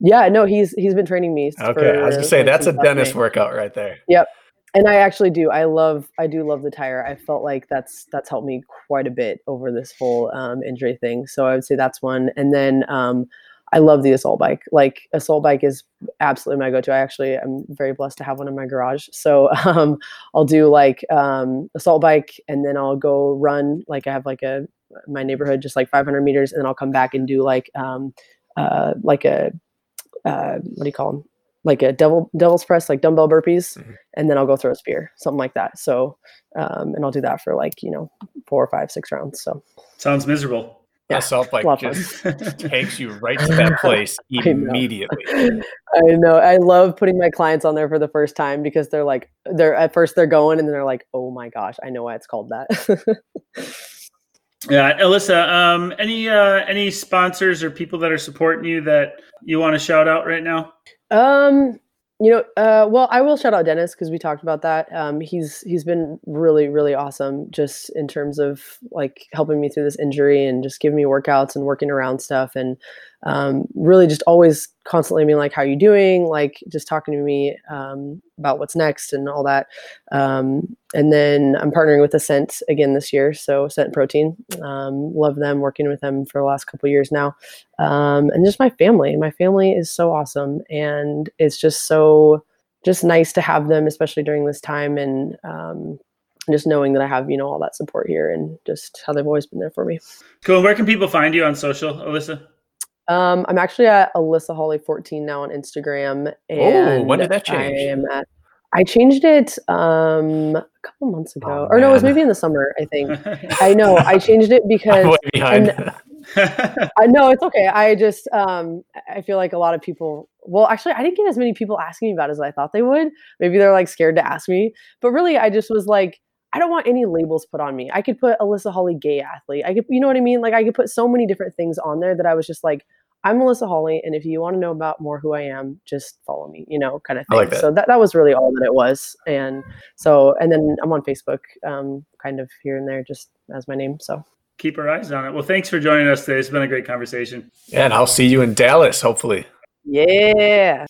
Yeah, no, he's he's been training me. Okay, I was gonna say that's a Dennis workout right there. Yep, and I actually do. I love. I do love the tire. I felt like that's that's helped me quite a bit over this whole um, injury thing. So I would say that's one. And then um, I love the assault bike. Like assault bike is absolutely my go-to. I actually I'm very blessed to have one in my garage. So um, I'll do like um, assault bike, and then I'll go run. Like I have like a my neighborhood, just like 500 meters, and then I'll come back and do like um, uh, like a uh, what do you call them? Like a devil devil's press, like dumbbell burpees, mm-hmm. and then I'll go throw a spear, something like that. So, um, and I'll do that for like you know four or five, six rounds. So sounds miserable yeah, assault bike just takes you right to that place immediately. I know. I know. I love putting my clients on there for the first time because they're like, they're at first they're going and then they're like, oh my gosh, I know why it's called that. yeah, Alyssa, um, any uh, any sponsors or people that are supporting you that you want to shout out right now? Um, you know, uh, well, I will shout out Dennis because we talked about that. Um, he's he's been really really awesome, just in terms of like helping me through this injury and just giving me workouts and working around stuff and um, really just always constantly being like, "How are you doing?" Like just talking to me um, about what's next and all that. Um, and then I'm partnering with Ascent again this year, so Ascent Protein. Um, love them, working with them for the last couple years now, um, and just my family. My family is so awesome, and it's just so just nice to have them, especially during this time and um, just knowing that I have, you know, all that support here and just how they've always been there for me. Cool. Where can people find you on social, Alyssa? Um, I'm actually at Alyssa Hawley 14 now on Instagram. Oh, when did that change? I am at I changed it um, a couple months ago, oh, or no, it was maybe in the summer. I think I know I changed it because I know it's okay. I just um, I feel like a lot of people. Well, actually, I didn't get as many people asking me about it as I thought they would. Maybe they're like scared to ask me, but really, I just was like, I don't want any labels put on me. I could put Alyssa Hawley gay athlete. I could, you know what I mean? Like I could put so many different things on there that I was just like, I'm Alyssa Hawley, and if you want to know about more who I am, just follow me, you know, kind of thing. like that. So that, that was really all that it was. And so, and then I'm on Facebook, um, kind of here and there, just as my name. So keep our eyes on it. Well, thanks for joining us today. It's been a great conversation. Yeah, and I'll see you in Dallas, hopefully. Yeah.